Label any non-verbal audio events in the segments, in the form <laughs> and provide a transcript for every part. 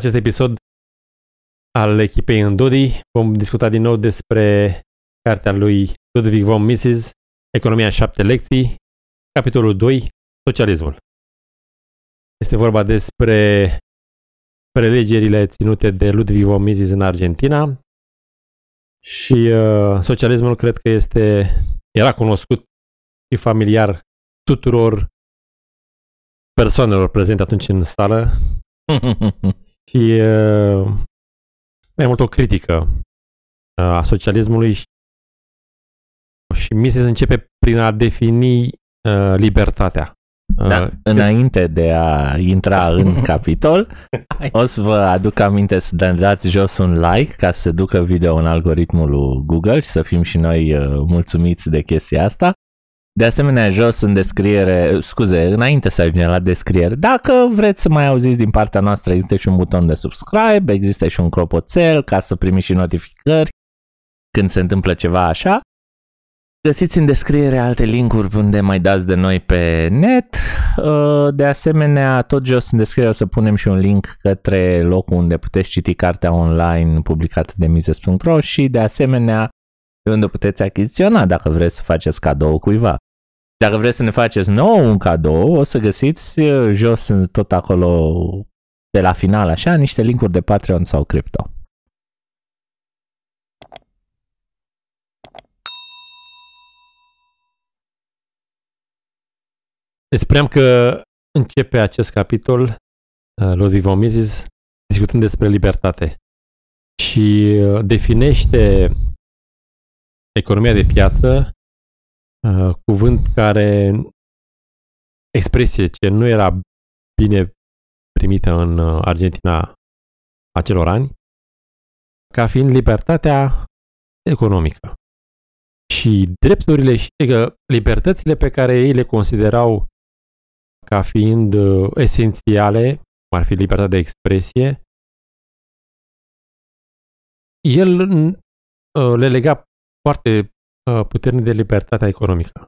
Salutare! În acest episod al echipei Îndodi vom discuta din nou despre cartea lui Ludwig von Mises, Economia în șapte lecții, capitolul 2, Socialismul. Este vorba despre prelegerile ținute de Ludwig von Mises în Argentina și uh, socialismul cred că este, era cunoscut și familiar tuturor persoanelor prezente atunci în sală <laughs> și uh, mai mult o critică uh, a socialismului și, și Mises începe prin a defini uh, libertatea. Da, uh, înainte de a intra în <laughs> capitol, o să vă aduc aminte să dați jos un like ca să ducă video în algoritmul lui Google și să fim și noi uh, mulțumiți de chestia asta. De asemenea, jos în descriere, scuze, înainte să ajungem la descriere, dacă vreți să mai auziți din partea noastră, există și un buton de subscribe, există și un clopoțel ca să primiți și notificări când se întâmplă ceva așa. Găsiți în descriere alte linkuri unde mai dați de noi pe net. Uh, de asemenea, tot jos în descriere o să punem și un link către locul unde puteți citi cartea online publicată de Mises.ro și de asemenea unde puteți achiziționa dacă vreți să faceți cadou cuiva. Dacă vreți să ne faceți nou un cadou, o să găsiți uh, jos tot acolo de la final așa niște linkuri de Patreon sau Crypto. Deci spuneam că începe acest capitol, uh, Ludwig von Mises, discutând despre libertate și uh, definește economia de piață, uh, cuvânt care, expresie ce nu era bine primită în Argentina acelor ani, ca fiind libertatea economică. Și drepturile și adică libertățile pe care ei le considerau ca fiind uh, esențiale, cum ar fi libertatea de expresie, el uh, le lega foarte uh, puternic de libertatea economică.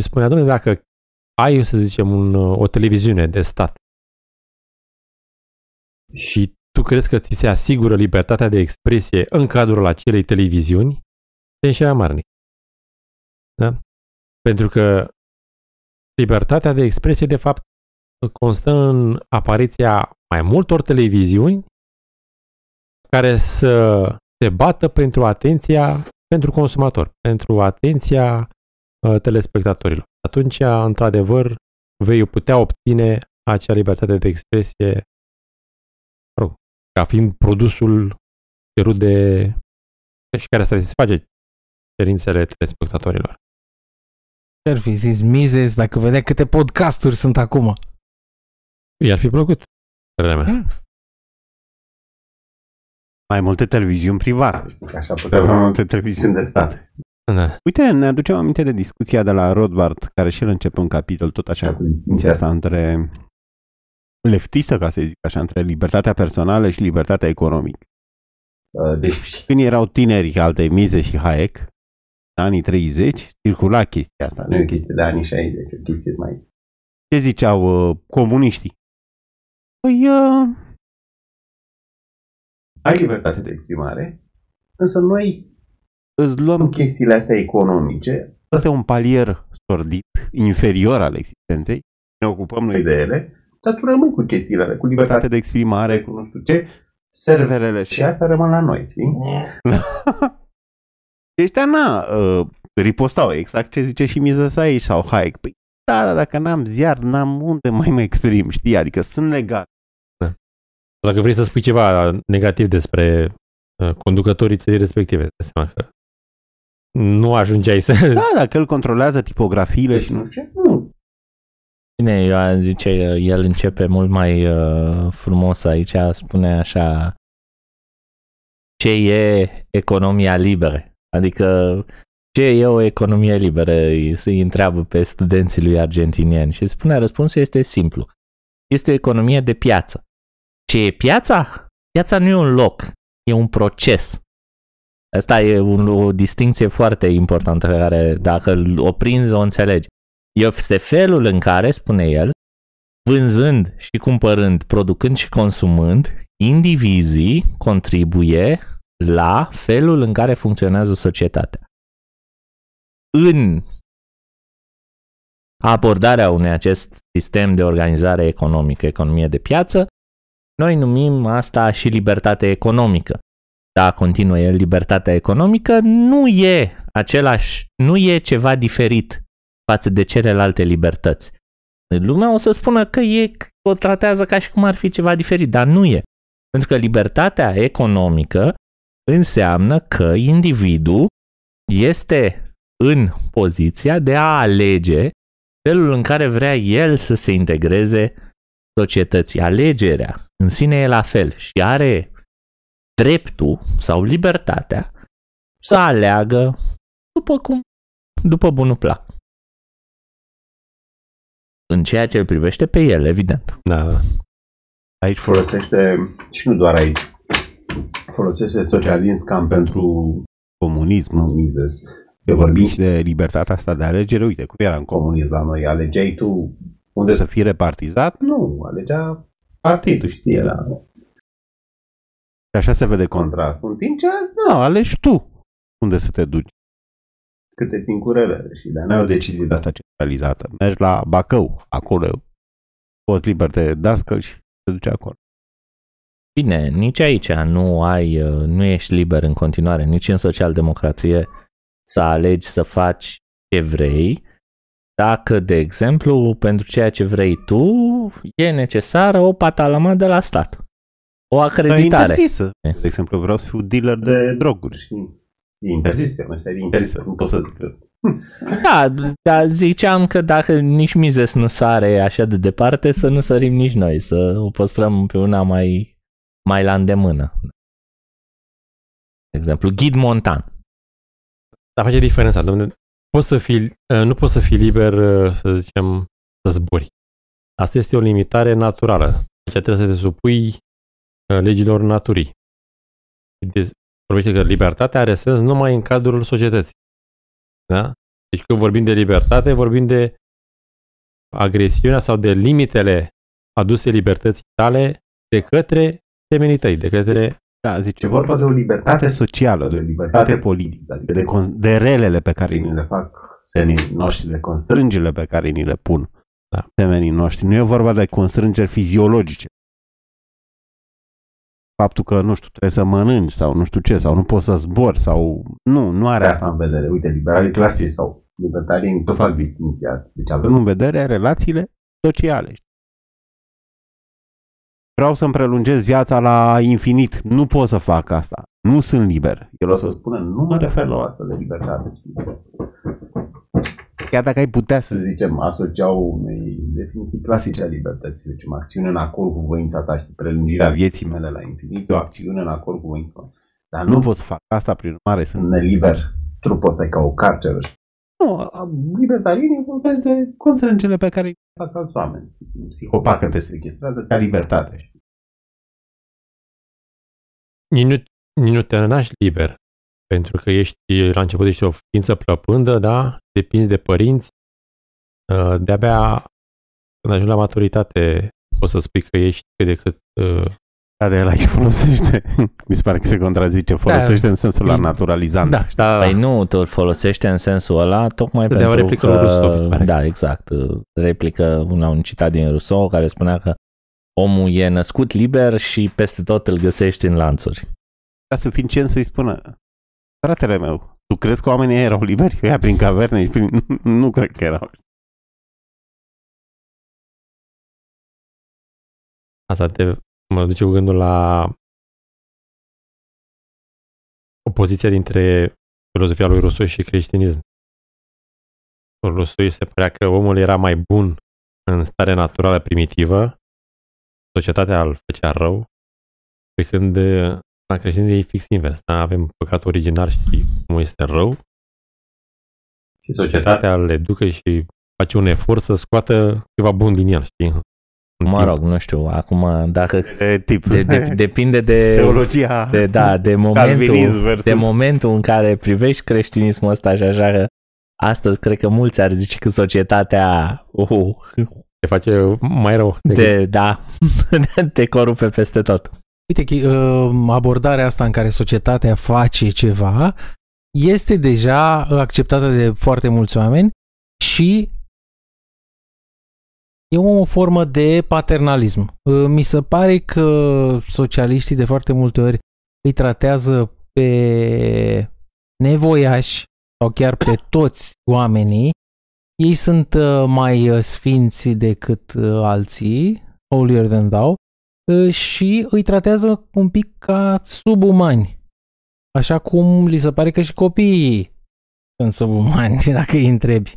Și spunea, domnule, dacă ai, să zicem, un, o televiziune de stat și tu crezi că ți se asigură libertatea de expresie în cadrul acelei televiziuni, te înșela marnic. Da? Pentru că libertatea de expresie, de fapt, constă în apariția mai multor televiziuni care să se bată pentru atenția pentru consumator, pentru atenția uh, telespectatorilor. Atunci, într-adevăr, vei putea obține acea libertate de expresie rog, ca fiind produsul cerut de și care satisface cerințele telespectatorilor. Ce-ar fi zis Mises dacă vedea câte podcasturi sunt acum? I-ar fi plăcut, părerea mea. Mm. Mai multe televiziuni private. Așa putea mai multe televiziuni de stat. Da. Uite, ne aducem aminte de discuția de la Rothbard, care și el începe un capitol tot așa cu distinția asta între leftistă, ca să zic așa, între libertatea personală și libertatea economică. Uh, deci, când erau tineri alte Mize și Hayek, în anii 30, circula chestia asta. Nu e o chestie de anii 60, o chestie mai... Ce ziceau uh, comuniștii? Păi, uh, ai libertate de exprimare, însă noi îți luăm chestiile astea economice. Asta e un palier sordit, inferior al existenței. Ne ocupăm noi de ele, dar tu rămâi cu chestiile alea, cu libertate de exprimare, cu nu știu ce, serverele și asta rămân la noi, știi? <laughs> Ăștia, na, uh, ripostau exact ce zice și Mises aici sau Hayek. Păi, da, da, dacă n-am ziar, n-am unde mai mă exprim, știi? Adică sunt legat. Da. Dacă vrei să spui ceva negativ despre uh, conducătorii țării respective, de seama că nu ajungeai să... Da, dacă el controlează tipografiile și nu știu ce, nu. Bine, eu zice, el începe mult mai uh, frumos aici, spune așa, ce e economia liberă? Adică ce e o economie liberă? Să-i întreabă pe studenții lui argentinieni și spune răspunsul este simplu. Este o economie de piață. Ce e piața? Piața nu e un loc, e un proces. Asta e un, o distinție foarte importantă pe care dacă o prinzi o înțelegi. Este felul în care, spune el, vânzând și cumpărând, producând și consumând, indivizii contribuie la felul în care funcționează societatea. În abordarea unui acest sistem de organizare economică, economie de piață, noi numim asta și libertate economică. Da, continuă el, libertatea economică nu e același, nu e ceva diferit față de celelalte libertăți. Lumea o să spună că e, o tratează ca și cum ar fi ceva diferit, dar nu e. Pentru că libertatea economică înseamnă că individul este în poziția de a alege felul în care vrea el să se integreze societății. Alegerea în sine e la fel și are dreptul sau libertatea să aleagă după cum, după bunul plac. În ceea ce îl privește pe el, evident. Da. Aici folosește, și nu doar aici, folosește socialism cam pentru comunism, Mises. De vorbim și de libertatea asta de alegere. Uite, cum era în comunism la noi? Alegeai tu unde să fii repartizat? Nu, alegea partidul, știi, la... Și așa se vede contrastul. În timp ce azi, nu, alegi tu unde să te duci. Câte țin curelele și de n-ai o decizie de asta centralizată. Mergi la Bacău, acolo poți liber de dascăl și te duci acolo. Bine, nici aici nu ai, nu ești liber în continuare, nici în social-democrație să alegi să faci ce vrei, dacă, de exemplu, pentru ceea ce vrei tu, e necesară o patalama de la stat. O acreditare. Interzisă. De exemplu, vreau să fiu dealer de droguri, știi? E interzis, asta e interzisă, nu pot să... Da, dar ziceam că dacă nici Mises nu sare așa de departe, să nu sărim nici noi, să o păstrăm pe una mai, mai la îndemână. De exemplu, Ghid Montan. Dar face diferența, domnule. Poți să fii, nu poți să fii liber, să zicem, să zbori. Asta este o limitare naturală. Deci trebuie să te supui legilor naturii. Vorbește că libertatea are sens numai în cadrul societății. Da? Deci când vorbim de libertate, vorbim de agresiunea sau de limitele aduse libertății tale de către temenii tăi, de către... Da, deci e vorba de o libertate socială, de o libertate politică, adică de, de relele pe care ni le fac senii noștri, de constrângile pe care ni le pun da. temenii noștri. Nu e vorba de constrângeri fiziologice faptul că, nu știu, trebuie să mănânci sau nu știu ce, sau nu poți să zbori sau... Nu, nu are asta în vedere. Uite, liberalii clasici sau libertarii nu fac distinția. Deci avem în vedere relațiile sociale. Vreau să-mi prelungesc viața la infinit. Nu pot să fac asta. Nu sunt liber. El o să spună, nu mă refer la o astfel de libertate chiar dacă ai putea să zicem, asocia unei definiții clasice a libertății, deci o acțiune în acord cu voința ta și prelungirea vieții mele la infinit, o acțiune în acord cu voința ta. Dar nu pot să fac asta, prin urmare sunt neliber. Trupul ăsta e ca o carceră. Nu, libertarienii vorbesc de constrângele pe care îi fac alți oameni. Psihopat că te sequestrează, ți libertate. Nici nu, nici nu te naști liber. Pentru că ești, la început ești o ființă plăpândă, da? Depinzi de părinți. Uh, de-abia când ajungi la maturitate poți să spui că ești cât de cât uh, da, de el aici folosește, <laughs> mi se pare că se contrazice, da. folosește da, în sensul la naturalizant. Da, da. Păi nu, tu îl folosește în sensul ăla tocmai pentru replică că... Rousseau, da, exact. Replică una, un citat din Rousseau care spunea că omul e născut liber și peste tot îl găsești în lanțuri. Ca suficient să-i spună, Fratele meu, tu crezi că oamenii erau liberi? Ea prin caverne și <laughs> prin... nu cred că erau. Asta te mă duce cu gândul la opoziția dintre filozofia lui Rousseau și creștinism. Rousseau se părea că omul era mai bun în stare naturală primitivă, societatea îl făcea rău, pe când la creștin e fix invers. Da? Avem păcat original și cum este rău. Și societatea îl educă și face un efort să scoată ceva bun din el, știi? Mă rog, nu știu, acum dacă de tip. De, de, <laughs> depinde de teologia de, da, de momentul, versus... de momentul în care privești creștinismul ăsta și așa că astăzi cred că mulți ar zice că societatea uh, te face mai rău. De, da, <laughs> te corupe peste tot. Uite, uh, abordarea asta în care societatea face ceva este deja acceptată de foarte mulți oameni și e o formă de paternalism. Uh, mi se pare că socialiștii de foarte multe ori îi tratează pe nevoiași sau chiar pe <coughs> toți oamenii. Ei sunt uh, mai sfinți decât alții, holier than thou, și îi tratează un pic ca subumani. Așa cum li se pare că și copiii sunt subumani, <laughs> dacă îi întrebi.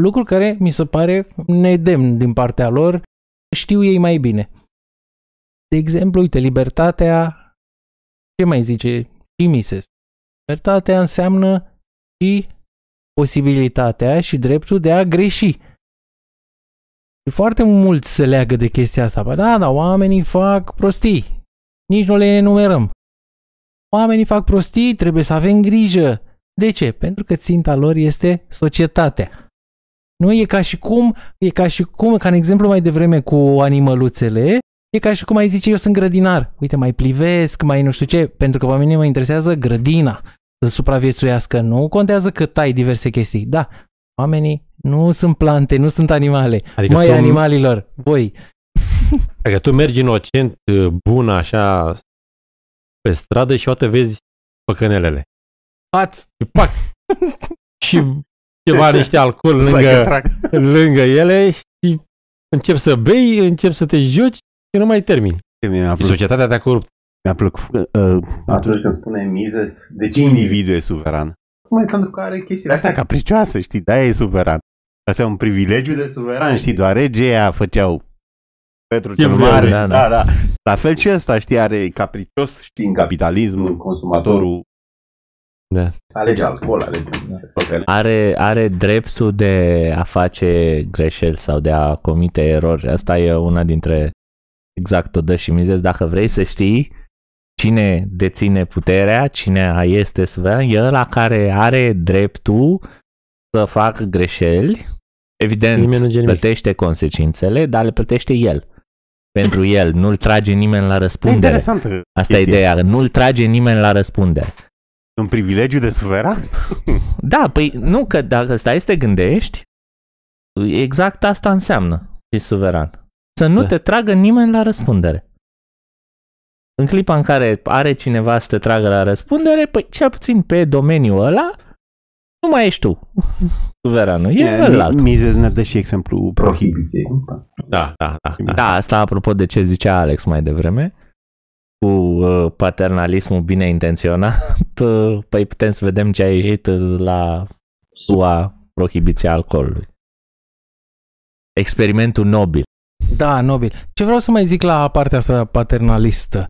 Lucru care mi se pare nedemn din partea lor, știu ei mai bine. De exemplu, uite, libertatea, ce mai zice și Mises? Libertatea înseamnă și posibilitatea și dreptul de a greși. Și foarte mulți se leagă de chestia asta. Bă, da, da, oamenii fac prostii. Nici nu le enumerăm. Oamenii fac prostii, trebuie să avem grijă. De ce? Pentru că ținta lor este societatea. Nu e ca și cum, e ca și cum, ca în exemplu mai devreme cu animăluțele, e ca și cum ai zice eu sunt grădinar. Uite, mai plivesc, mai nu știu ce, pentru că pe mine mă interesează grădina să supraviețuiască. Nu contează că tai diverse chestii. Da, oamenii nu sunt plante, nu sunt animale. Adică Mai tu... animalilor, voi. Adică tu mergi inocent, bun, așa, pe stradă și o te vezi păcănelele. Paț! Și pac! <laughs> și ceva <laughs> niște alcool lângă, <laughs> lângă ele și încep să bei, încep să te joci și nu mai termini. Și societatea te-a corupt. Mi-a plăcut uh, atunci când spune Mises, de ce individul e suveran? Mai pentru că are chestiile astea capricioase, știi, da, e suveran. Asta e un privilegiu de suveran, știi, doar regii făceau Petru cel Mare. Da, da. da, da. La fel și ăsta, știi, are capricios, știi, în capitalism, consumatorul da. Alege alcool, alege. Are, are dreptul de a face greșeli sau de a comite erori. Asta e una dintre exact o dă și mizez. Dacă vrei să știi cine deține puterea, cine este suveran, e ăla care are dreptul să fac greșeli, evident plătește consecințele, dar le plătește el. Pentru el, nu-l trage nimeni la răspundere. Asta e ideea, nu-l trage nimeni la răspundere. Un privilegiu de suveran? <laughs> Da, păi nu, că dacă stai să te gândești, exact asta înseamnă fi suveran. Să nu da. te tragă nimeni la răspundere. În clipa în care are cineva să te tragă la răspundere, păi cel puțin pe domeniul ăla, nu mai ești tu. <laughs> Suveranul, e yeah, Mises ne dă și exemplu prohibiției. Da, da, da, da. Da, asta apropo de ce zicea Alex mai devreme, cu uh, paternalismul bine intenționat, uh, păi putem să vedem ce a ieșit la SUA prohibiția alcoolului. Experimentul nobil. Da, nobil. Ce vreau să mai zic la partea asta paternalistă?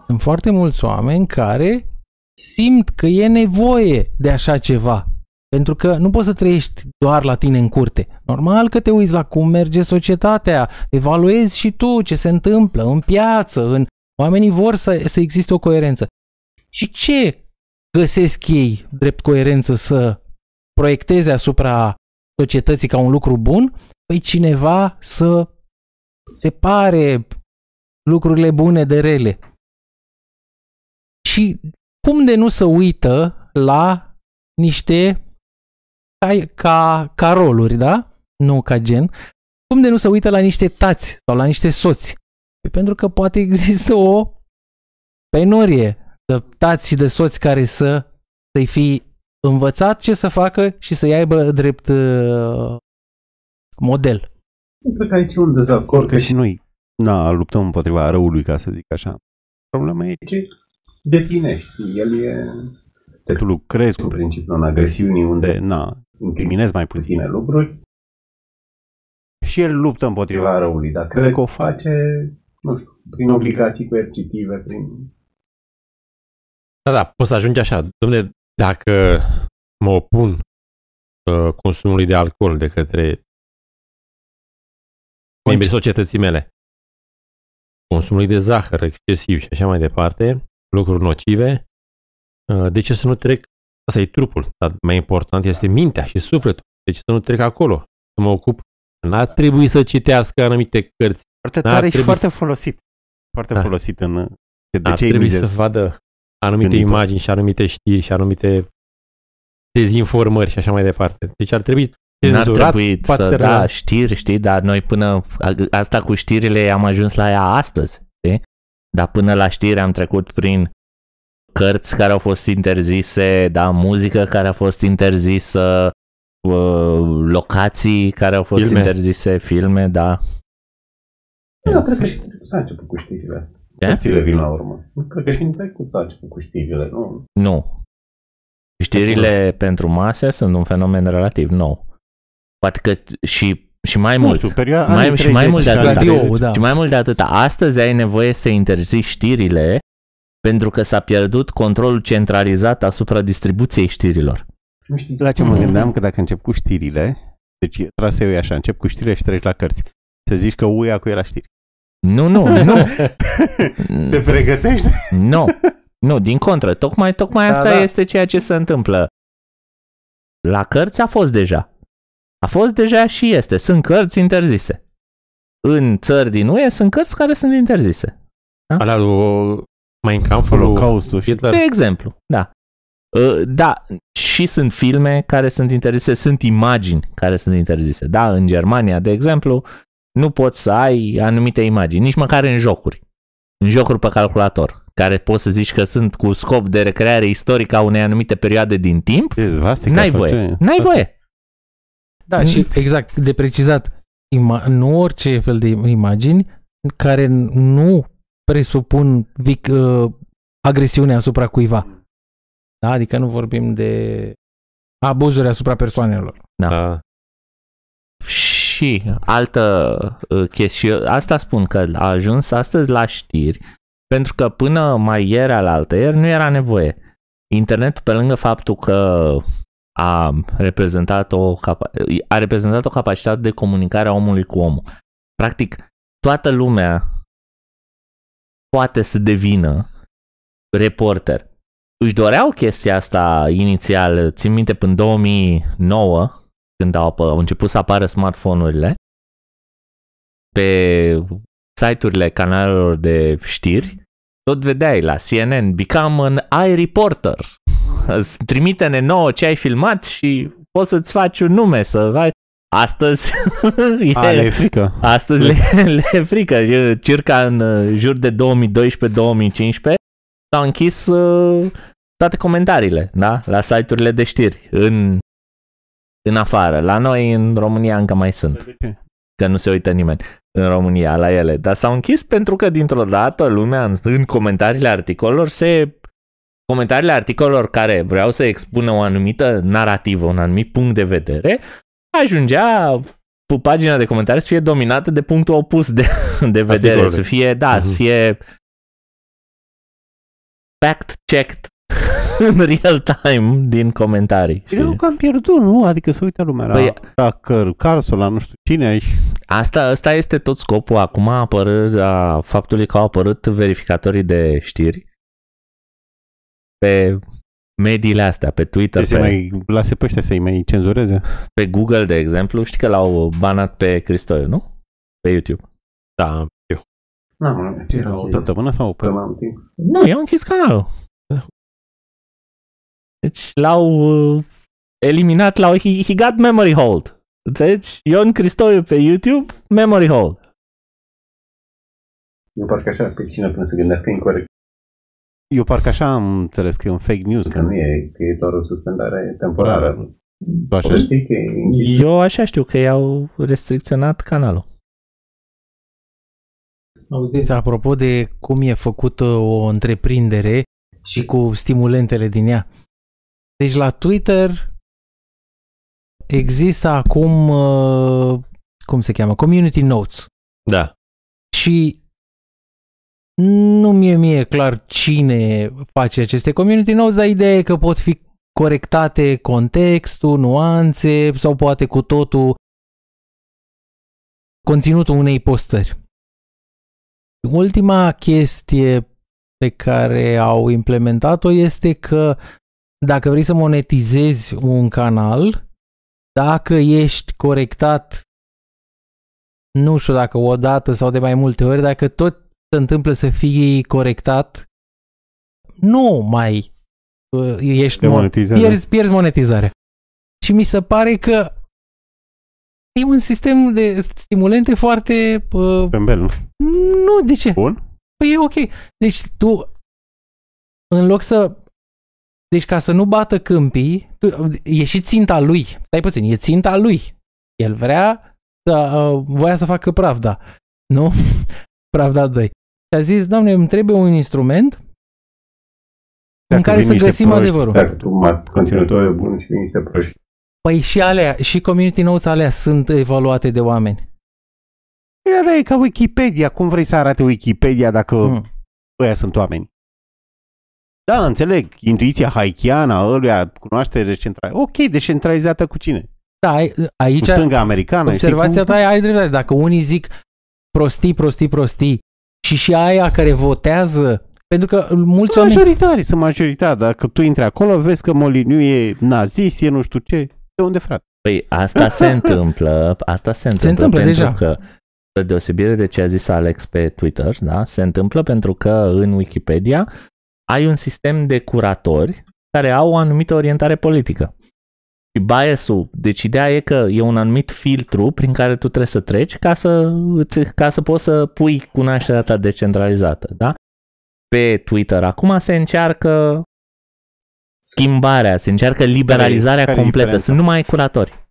Sunt foarte mulți oameni care simt că e nevoie de așa ceva. Pentru că nu poți să trăiești doar la tine în curte. Normal că te uiți la cum merge societatea, evaluezi și tu ce se întâmplă în piață, în... oamenii vor să, să existe o coerență. Și ce găsesc ei drept coerență să proiecteze asupra societății ca un lucru bun? Păi cineva să separe lucrurile bune de rele. Și cum de nu să uită la niște ca, ca, ca roluri, da? Nu ca gen. Cum de nu să uită la niște tați sau la niște soți? Păi pentru că poate există o penurie de tați și de soți care să să-i fi învățat ce să facă și să-i aibă drept uh, model. Cred că aici e un dezacord că și noi na, luptăm împotriva răului, ca să zic așa. Problema e ce definești. El e... Tu lucrezi cu principiul în agresiunii unde, na, incriminezi mai puține lucruri și el luptă împotriva răului, dar cred că o face, nu știu, prin obligații coercitive, prin... Da, da, poți să ajungi așa. Dom'le, dacă mă opun uh, consumului de alcool de către membrii societății mele, consumului de zahăr excesiv și așa mai departe, lucruri nocive, uh, de ce să nu trec? Asta e trupul, dar mai important este mintea și sufletul. De ce să nu trec acolo? să mă ocup. N-ar trebui să citească anumite cărți. Foarte N-ar tare și trebui foarte folosit. Foarte Da. folosit în... De, de Ar ce trebui Mises? să vadă anumite gânditor. imagini și anumite știri și anumite dezinformări și așa mai departe. Deci ar trebui N-ar cenzurat, trebui poate să, rău. da, știri, știi, dar noi până, asta cu știrile am ajuns la ea astăzi, știi? Dar până la știri am trecut prin cărți care au fost interzise, da, muzică care a fost interzisă, uh, locații care au fost Filme. interzise, filme, da. Eu cred că și în trecut s-a început cu știrile. Ce? Cărțile vin la urmă. Cred că și în trecut s-a început cu știrile, nu? Nu. Știrile pentru mase sunt un fenomen relativ nou. Poate că și, și mai Nu mult. știu, perioada Mai- anii și mai 30 mult de și atât. anii Radio, 30. da. Și mai mult de atât, astăzi ai nevoie să interzici știrile pentru că s-a pierdut controlul centralizat asupra distribuției știrilor. Nu știu la ce mă gândeam că dacă încep cu știrile, deci traseul e așa, încep cu știrile și treci la cărți. Să zici că uia cu era știri. Nu, nu, <laughs> nu. Se pregătește. Nu, nu, din contră, tocmai, tocmai Da, asta da. este ceea ce se întâmplă. La cărți a fost deja. A fost deja și este. Sunt cărți interzise. În țări din UE sunt cărți care sunt interzise. Alea lui Mein Kampf, lui Holocaustul și... Hitler. De exemplu, da. Uh, Da, și sunt filme care sunt interzise, sunt imagini care sunt interzise. Da, în Germania, de exemplu, nu poți să ai anumite imagini, nici măcar în jocuri. În jocuri pe calculator, care poți să zici că sunt cu scop de recreare istorică a unei anumite perioade din timp, Dezvastic, n-ai asta voie. ce- N-ai asta- voie. Da, și exact, de precizat, ima- nu orice fel de imagini care nu presupun vic, uh, agresiune asupra cuiva. Da, adică nu vorbim de abuzuri asupra persoanelor. Da. Și altă uh, chestie, asta spun că a ajuns astăzi la știri, pentru că până mai ieri alaltă ieri nu era nevoie. Internetul, pe lângă faptul că a reprezentat o, capa- a reprezentat o capacitate de comunicare a omului cu omul. Practic, toată lumea poate să devină reporter. Își doreau chestia asta inițial, țin minte, până 2009, când au, apă- au început să apară smartphone-urile, pe site-urile canalelor de știri, tot vedeai la CNN, become an iReporter. Îți Trimite-ne nouă ce ai filmat și poți să-ți faci un nume, să faci... Astăzi, <laughs> A, le e, <laughs> e frică. astăzi le, <laughs> le e frică. E Circa în uh, jur de 2012-2015 s-au închis uh, toate comentariile da? la site-urile de știri în, în afară. La noi în România încă mai sunt că nu se uită nimeni în România la ele, dar s-au închis pentru că dintr-o dată lumea în, în comentariile articolelor se comentariile articolelor care vreau să expună o anumită narrativă, un anumit punct de vedere, ajungea pe pagina de comentarii să fie dominată de punctul opus de, <laughs> de vedere, Articolele. să fie, da, să Mhm. fie fact-checked <laughs> în real time din comentarii. știi? Eu că am pierdut, nu? Adică să uită lumea la, Păi- la Căr, Carso, la nu știu cine aici. Asta, asta este tot scopul acum a, apărât, a faptului că au apărut verificatorii de știri pe mediile astea, pe Twitter, Să pe, mai lase pe ăștia să-i mai cenzureze. pe Google, de exemplu. Știi că l-au banat pe Cristoiu, nu? Pe YouTube. Da, eu. Nu, mă, ce era o săptămână sau pe mai timp? Nu, i-au închis canalul. Deci l-au uh, eliminat, l-au, he, he got memory hold. Înțelegi? Ion Cristoiu pe YouTube, memory hold. Eu parcă așa, pe cine până să gândească incorrect. Eu parcă așa am înțeles că e un fake news, că nu e, că e doar o suspendare temporară. Tu așa știi că e închis? Eu așa știu că i-au restricționat canalul. Auziți, apropo de cum e făcută o întreprindere și cu stimulentele din ea. Deci la Twitter există acum, uh, cum se cheamă, Community Notes. Da. Și nu mi-e mie clar cine face aceste community notes, dar ideea e că pot fi corectate contextul, nuanțe sau poate cu totul conținutul unei postări. Ultima chestie pe care au implementat-o este că dacă vrei să monetizezi un canal, dacă ești corectat, nu știu dacă o dată sau de mai multe ori, dacă tot se întâmplă să fii corectat, nu mai uh, ești mon- pierzi, pierzi monetizarea. Și mi se pare că e un sistem de stimulente foarte... Uh, Pembel, nu? Nu, de ce? Bun. Păi e ok. Deci tu, în loc să... Deci ca să nu bată câmpii, tu, e și ținta lui. Stai puțin, e ținta lui. El vrea să... Uh, voia să facă pravda. Nu? <laughs> pravda 2. Și a zis, doamne, îmi trebuie un instrument Dacă în care vin să niște găsim proști, adevărul. Dacă tu mat- conținutul e bun și vin niște proști. Păi și alea, și community notes alea sunt evaluate de oameni. Da, da, e ca Wikipedia. Cum vrei să arate Wikipedia dacă mm. Mm. ăia sunt oameni? Da, înțeleg. Intuiția haikiana, ăluia, cunoaștere decentralizată. Ok, decentralizată cu cine? Da, ai- Cu aici stânga americană. observația știi ta ai dreptate. Dacă unii zic prostii, prostii, prostii și și aia care votează, pentru că mulți cum? oameni... Majoritari sunt majoritari. Dacă tu intri acolo, vezi că Moliniu e nazist, e nu știu ce. De unde, frate? Păi asta se <laughs> întâmplă, asta se întâmplă, întâmplă pentru deja. că, spre deosebire de ce a zis Alex pe Twitter, da, se întâmplă pentru că în Wikipedia ai un sistem de curatori care au o anumită orientare politică. Și bias-ul, deci ideea e că e un anumit filtru prin care tu trebuie să treci ca să, îți- ca să poți să pui cunoașterea ta decentralizată, da? Pe Twitter acum se încearcă schimbarea, se încearcă liberalizarea care e completă, diferența? sunt numai curatori.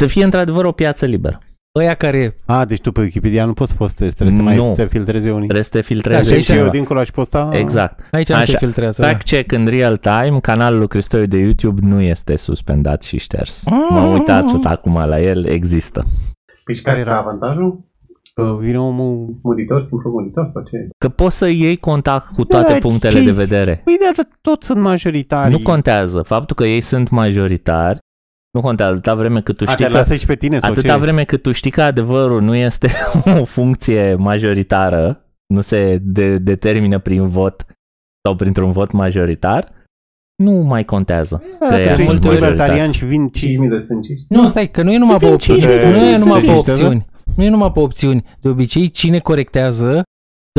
Să fie într-adevăr o piață liberă. Ăia care... A, deci tu pe Wikipedia nu poți postezi, trebuie să mai Nu. te filtreze unii. Trebuie să te Da, filtreze și Deci aici- și eu cineva. dincolo aș posta... Exact. Aici nu te Așa. filtrează. da. Fact check în real time, canalul lui Cristoiu de YouTube nu este suspendat și șters. M-am uitat tot acum la el, există. Păi și care era avantajul? Că vine omul muritor, simplu muritor sau ce? Că poți să iei contact cu toate Da, punctele ce- de vedere. Păi de atât, toți sunt majoritari. Nu contează. Faptul că ei sunt majoritari nu contează atâta vreme cât tu A, știi te că lasă și pe tine sau Atâta ce? vreme cât tu știi că adevărul nu este <laughs> o funcție majoritară, nu se de- determină prin vot sau printr-un vot majoritar, nu mai contează. Da, că că ea tu sunt ești majoritari. libertarian și vin 5.000 de stânciști. Nu, stai, că nu e numai pe Vin opțiuni. cinci Nu e de numai pe stângiști, opțiuni. Nu e numai pe opțiuni. De obicei, cine corectează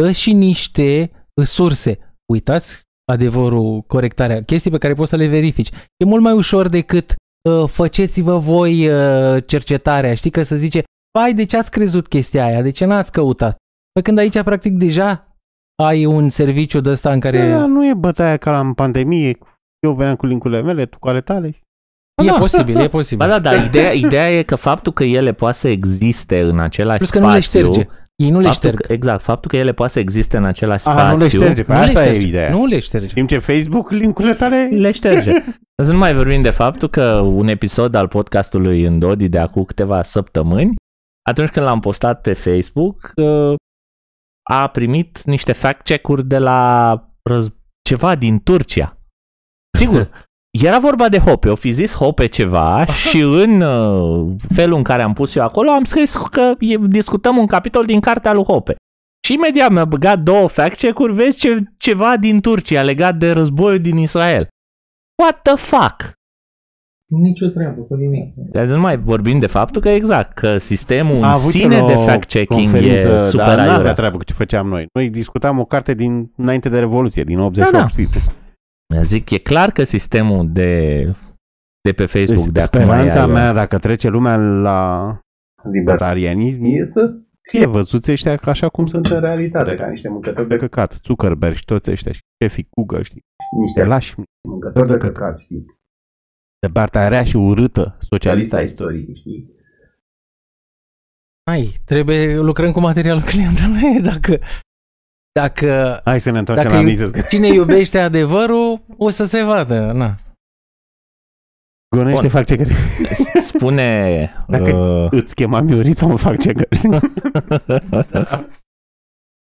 dă și niște uh, surse. Uitați adevărul, corectarea, chestii pe care poți să le verifici. E mult mai ușor decât uh, faceți-vă voi uh, cercetarea. Știi că să zice, vai, de ce ați crezut chestia aia? De ce n-ați căutat? Pe când aici, practic, deja ai un serviciu de ăsta în care... Da, nu e bătaia ca la în pandemie. Eu veneam cu linkurile mele, tu cu ale tale. E Da. posibil, e <laughs> posibil. Ba da, da, ideea, ideea e că faptul că ele poate să existe în același Plus că spațiu... nu le șterge. Ei nu le faptul șterg. Că, exact, faptul că ele poate să existe în același A, spațiu... nu le șterge. Pe Nu le asta e șterge. ideea. Nu le șterge. Timp ce Facebook, linkurile tale... le șterge. <laughs> Să nu mai vorbim de faptul că un episod al podcastului în Dodi de acum câteva săptămâni, atunci când l-am postat pe Facebook, uh, a primit niște fact-check-uri de la răz- ceva din Turcia. Sigur, <laughs> era vorba de Hope, o fi zis Hope ceva și în uh, felul în care am pus eu acolo am scris că e, discutăm un capitol din cartea lui Hope. Și imediat mi-a băgat două fact-check-uri, vezi ce, ceva din Turcia legat de războiul din Israel. What the fuck? Nici o treabă cu nimic. Dar nu mai vorbim de faptul că exact, că sistemul în A avut sine el de o fact-checking conferință, e super dar n-avea aiurea. treabă cu ce făceam noi. Noi discutam o carte din înainte de Revoluție, din 88. Da, da. Știi tu. Zic, e clar că sistemul de, de pe Facebook Deci, de acum speranța e aiurea. mea, dacă trece lumea la libertarianism, e să fie văzuți ăștia ca așa cum sunt în realitate, ca niște mâncători de căcat. Zuckerberg și toți ăștia și șefii Google, știi? Niște lași mâncători de căcat, știi? De partea rea și urâtă, socialistă a istoriei, știi? Hai, trebuie lucrăm cu materialul clientului <laughs> dacă dacă Hai să ne întoarcem Dacă la iu- Mises. <laughs> cine iubește adevărul, o să se vadă. Na. Gonește Bun. fac ce care. Spune... Dacă- uh, Îți chema Miorița, mă fac ce care. <laughs>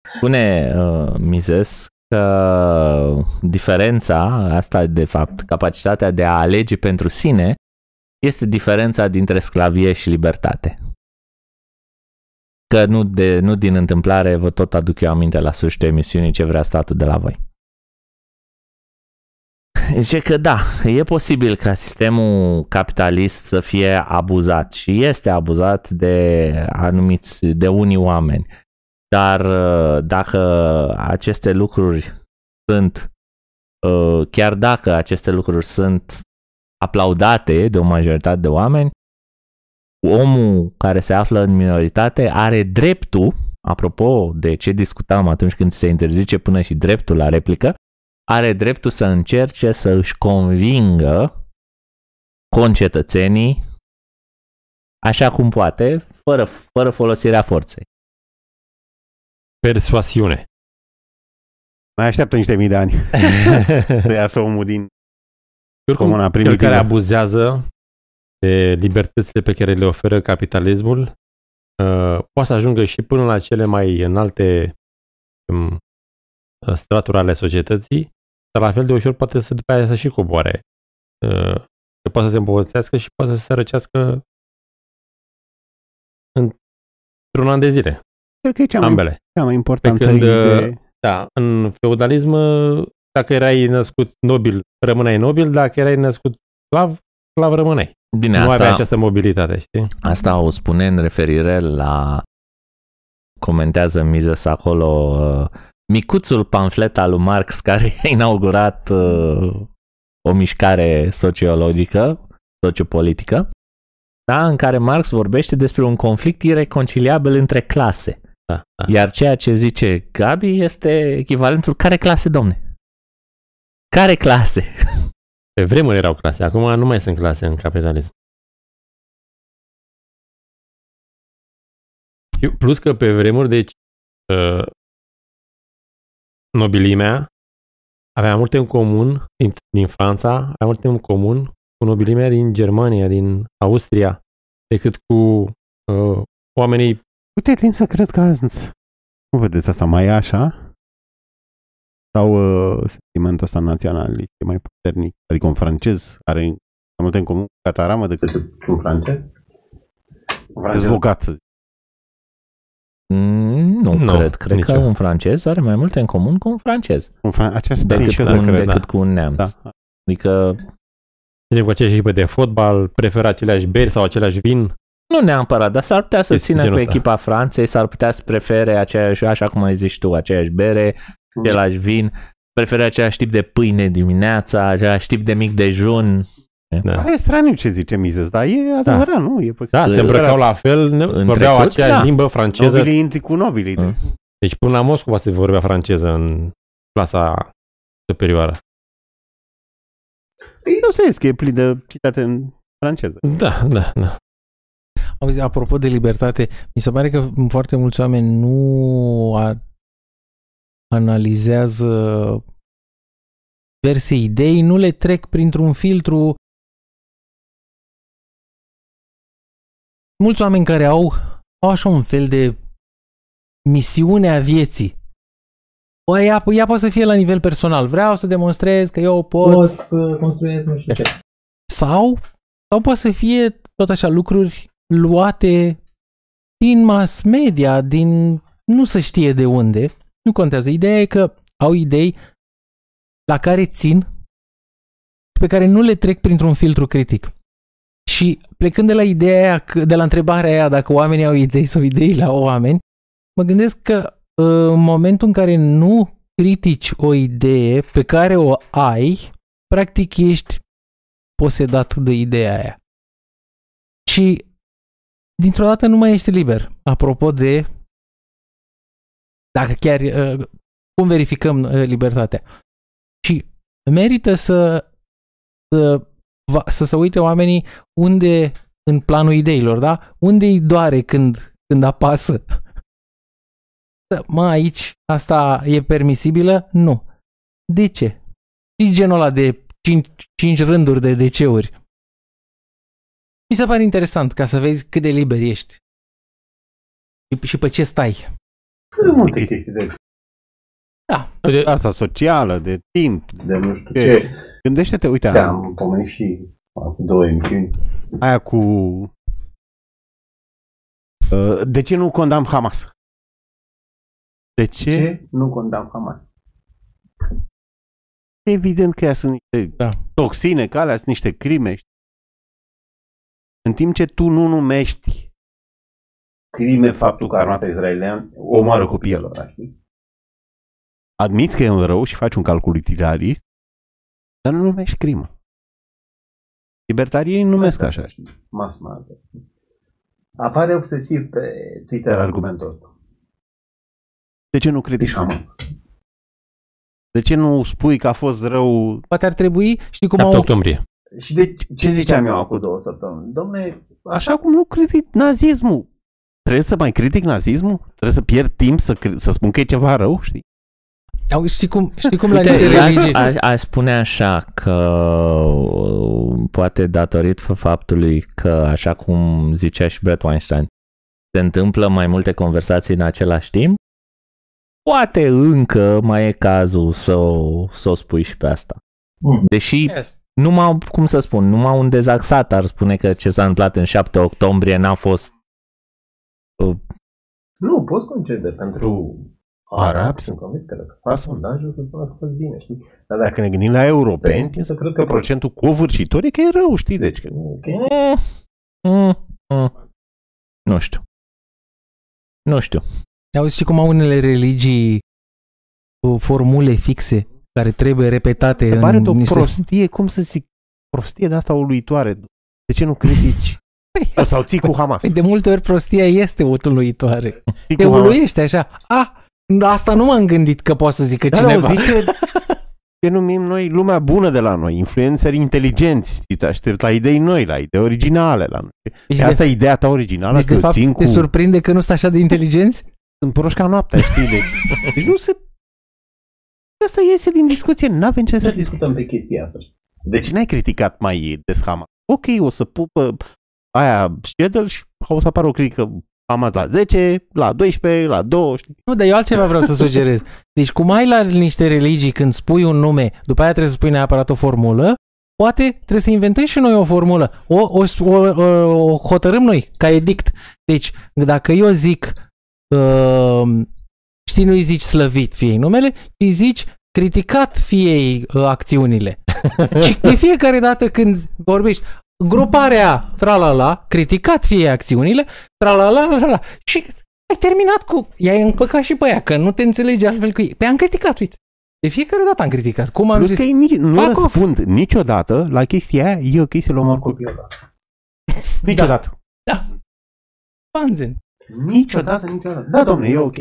Spune uh, Mises că diferența asta, de fapt, capacitatea de a alege pentru sine, este diferența dintre sclavie și libertate. Că nu, de, nu din întâmplare vă tot aduc eu aminte la sfârșitul emisiunii ce vrea statul de la voi. zice că da, e posibil ca sistemul capitalist să fie abuzat și este abuzat de anumiți, de unii oameni. Dar uh, dacă aceste lucruri sunt, uh, chiar dacă aceste lucruri sunt aplaudate de o majoritate de oameni, omul care se află în minoritate are dreptul, apropo de ce discutam atunci când se interzice până și dreptul la replică, are dreptul să încerce să își convingă concetățenii așa cum poate, fără, fără folosirea forței. Persoasiune. Mai așteaptă niște mii de ani <laughs> să iasă omul din Oricum, comuna cel primitivă. care abuzează de libertățile pe care le oferă capitalismul uh, poate să ajungă și până la cele mai înalte um, straturi ale societății, dar la fel de ușor poate să după aia să și coboare. Uh, că poate să se îmbogățească și poate să se răcească într-un an de zile, Cred că e cea mai, ambele. cea mai importantă Pe când, idee. Da, în feudalism, dacă erai născut nobil, rămâneai nobil, dacă erai născut sclav, sclav rămâneai. Bine, nu aveai asta, această mobilitate, știi? asta o spune în referire la comentează Mises acolo uh, micuțul pamflet al lui Marx care <laughs> a inaugurat uh, o mișcare sociologică, sociopolitică, da, în care Marx vorbește despre un conflict ireconciliabil între clase. Da, da. Iar ceea ce zice Gabi este echivalentul care clase, domne? Care clase? <laughs> Pe vremuri erau clase, acum nu mai sunt clase în capitalism. Și Plus că pe vremuri, deci, uh, nobilimea avea multe în comun din, din Franța, avea multe în comun cu nobilimea din Germania, din Austria, decât cu uh, oamenii Uite, tind să cred că azi, nu vedeți asta, mai e așa? Sau uh, sentimentul ăsta naționalist e mai puternic? Adică un francez are mai multe în comun cu cataramă decât un francez? Un francez bogat, să zic. Mm, Nu, Nu, cred. Cred nici că eu. un francez are mai multe în comun cu un francez Un fran- aceeași decât, nici eu cu să un, cred. decât da. cu un neamț. Da. Adică Ținem cu aceeași echipă de fotbal, preferă aceleași beri sau același vin. nu neapărat, dar s-ar putea să Este țină genul cu ăsta. echipa Franței, s-ar putea să prefere aceeași, așa cum ai zis tu, aceeași bere, același vin, prefere același tip de pâine dimineața, același tip de mic dejun. Da. E straniu ce zice Mises, dar e adevărat, nu? E Da, se îmbrăcau la fel, ne- În vorbeau trecut, aceeași da. limbă franceză. Nobilii intri cu nobilii. Mm. Deci până la Moscova se vorbea franceză în clasa superioară. Păi nu se că e plin de citate în franceză. Da, da, da. Auzi, apropo de libertate, mi se pare că foarte mulți oameni nu a, analizează diverse idei, nu le trec printr-un filtru. Mulți oameni care au, au așa un fel de misiune a vieții. O, ea, ea poate să fie la nivel personal. Vreau să demonstrez că eu pot, pot să construiesc nu știu ce. Sau, sau poate să fie tot așa lucruri luate din mass media, din nu se știe de unde. Nu contează. Ideea e că au idei la care țin pe care nu le trec printr-un filtru critic. Și plecând de la ideea aia, că- de la întrebarea aia dacă oamenii au idei sau idei la oameni, mă gândesc că uh, în momentul în care nu critici o idee pe care o ai, practic ești posedat de ideea aia. Și dintr-o dată nu mai ești liber. Apropo de dacă chiar uh, cum verificăm uh, libertatea. Și merită să să, va- să se uite oamenii unde în planul ideilor, da? Unde îi doare când, când apasă. Mă, aici asta e permisibilă? Nu. De ce? Și genul ăla de 5, 5 rânduri de DC-uri. Mi se pare interesant ca să vezi cât de liber ești. Și, și pe ce stai. Sunt multe chestii de Uite, asta socială, de timp, de nu știu Ce? ce. Gândește-te, uite, Da, am pomenit și cu două emisiuni. aia cu... Uh, de ce nu condamn Hamas? De ce? Ce? Nu condamn Hamas. Evident că ea sunt niște Da. toxine, că alea sunt niște crime. În timp ce tu nu numești crime faptul că armata israelian omoară copiii lor, știi? Admiți că e un rău și faci un calcul utilitarist, dar nu numești crimă. Libertarienii numesc așa. știi? Mass market. Apare obsesiv pe Twitter argumentul ăsta. De ce nu critici Deci Hamas? De ce nu spui că a fost rău? Poate ar trebui, știi cum 7 au... octombrie. Și de ce ziceam eu acum două săptămâni? Domne, Așa cum nu critic nazismul. Trebuie să mai critic nazismul? Trebuie să pierd timp să, cri- să spun că e ceva rău, știi? Au, știi cum, <laughs> știi cum la Uite, niște eu aș, religii... aș, aș spune așa că uh, poate datorit faptului că, așa cum zicea și Brett Weinstein, se întâmplă mai multe conversații în același timp, poate încă mai e cazul să o, să o spui și pe asta. Mm. Deși Yes. numai, cum să spun, numai un dezaxat ar spune că ce s-a întâmplat în 7 octombrie n-a fost nu, poți concede pentru Arabi? arabi. Sunt convins că dacă faci sondajul, să spună că a fost bine, știi? Dar dacă ne gândim la europeni, tind să cred că Procentul covârșitor e că e rău, știi? Deci că nu e chestia. Mm, mm, mm. Nu știu. Nu știu. Auzi, știi cum au unele religii uh, formule fixe care trebuie repetate Se pare în o niște... prostie, cum să zic, prostie de asta uluitoare. De ce nu critici? <laughs> Păi, Sau ții cu Hamas. Păi de multe ori prostia este uluitoare. Ții Te cu Hamas. uluiește așa. Ah, asta nu m-am gândit că poate să zică Da, cineva. da, zice <laughs> ce numim noi lumea bună de la noi, influențări inteligenți, știi, te aștept la idei noi, la idei originale la noi. Deci, E de, asta e ideea ta originală, deci că de fapt țin te cu... surprinde că nu sunt așa de inteligenți? Sunt proști ca noaptea, știi? Deci, <laughs> deci nu se... Asta iese din discuție, n-avem ce să Să discutăm. discutăm pe chestia asta. Deci n-ai criticat mai des Hamas. Ok, o să pupă aia schedule și o să apară o critică Hamas la 10, la 12, la 2, știi? Nu, dar eu altceva vreau să sugerez. Deci cum ai la niște religii când spui un nume, după aia trebuie să spui neapărat o formulă, poate trebuie să inventăm și noi o formulă. O, o, o, o, o hotărâm noi, ca edict. Deci, dacă eu zic, uh, știi, nu-i zici slăvit fiei numele, ci zici criticat fiei uh, acțiunile. <laughs> și de fiecare dată când vorbești, gruparea tralala, criticat fie acțiunile, tralala, la, la, la, și ai terminat cu... I-ai împăcat și pe ea, că nu te înțelegi altfel cu ei. Pe am criticat, uite. De fiecare dată am criticat. Cum am Plus zis? că ei nici, nu Fuck off. răspund niciodată la chestia aia, e ok să-l omor copilul ăla. Niciodată. Da. Panzen. Niciodată, niciodată. Da, domne, e ok.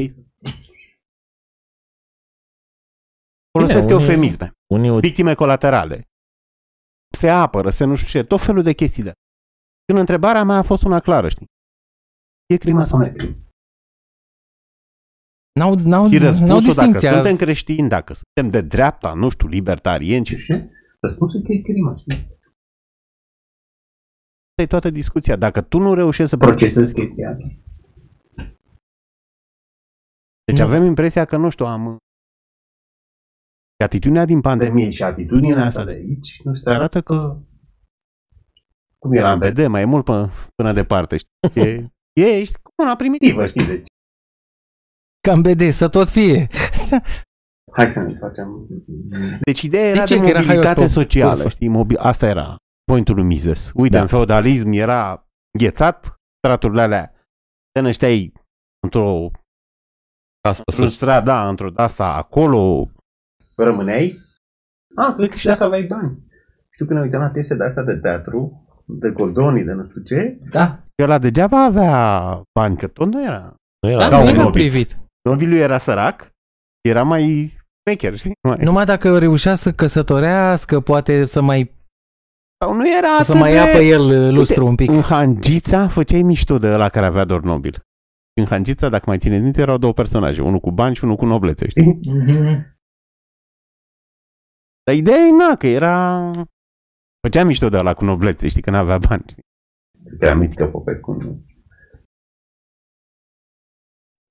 Folosesc Bine, unii- eufemisme. Unii Victime colaterale. Se apără, se nu știu ce, tot felul de chestii de Când întrebarea mea a fost una clară, știi? E crima sau nu e crima? N-au, n-au, Și n-au răspunsul, dacă distinția. suntem creștini, dacă suntem de dreapta, nu știu, libertarieni, ce Ce? Răspunsul e că e crima, știi? Asta e toată discuția. Dacă tu nu reușești să Procesezi chestia asta. Deci Nu. avem impresia că, nu știu, am... că Atitudinea din pandemie Pandemie și atitudinea asta de aici, nu se știu, arată că cum era în BD, mai e mult până, până departe, știi? E, ești cum una primitivă, știi? Deci, Cam BD, să tot fie. hai să ne facem... deci ideea era ce? de Că era haios mobilitate pe socială, vârfă. știi? Mobil... Asta era pointul lui Mises. Uite, Da. în feudalism era înghețat, straturile alea te nășteai într-o, Asta într-un sus. strat, da, într-o asta, acolo, Rămâneai? Ah, cred că și dacă aveai bani. Știu că ne uitam la piese de astea de teatru, de Gordoni, de nu știu ce, Da, că ăla degeaba avea bani, că tot nu era. Nu era. da Ca nu un era hobbit. privit. Nobilul era sărac, era mai mecher, știi? Mai... Numai dacă reușea să căsătorească, poate să mai, Sau nu era să atât mai de... ia pe el uh, lustru un pic. În Hangița făceai mișto de ăla care avea doar nobil. În Hangița, dacă mai țineți minte, erau două personaje, unul cu bani și unul cu noblețe, știi? Dar ideea e na, că era... Făcea mișto de ăla cu noblețe, știi, că n-avea bani. Știi? că era mitică Popescu. nu?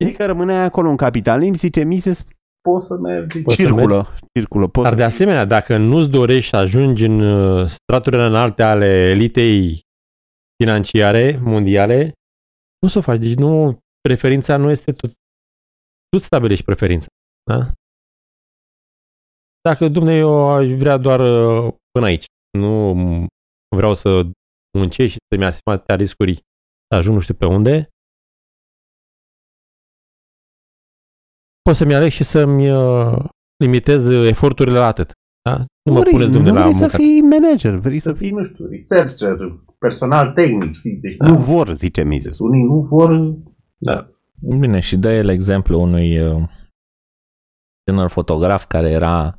Știi că rămânea acolo în capitalism, zice Mises, Poți să mergi. Poți să circulă, circulă. Poți Dar de asemenea, dacă nu-ți dorești să ajungi în uh, straturile înalte ale elitei financiare mondiale, nu să o faci. Deci nu, preferința nu este tu. Tu îți stabilești preferința. Da? Dacă domne, eu aș vrea doar uh, până aici. Nu vreau să muncesc și să-mi asum atâtea riscuri să ajung nu știu pe unde. Pot să-mi aleg și să-mi uh, limitez eforturile la atât. Da? Nu mă vrei, puneți domne nu la vrei să muncă. fii manager, vrei să Să fii... fii, nu știu, researcher, personal tehnic. știi? Deci Nu vor, zice Mises. Unii nu vor... Da. Bine, și dă el exemplu unui uh, tânăr fotograf care era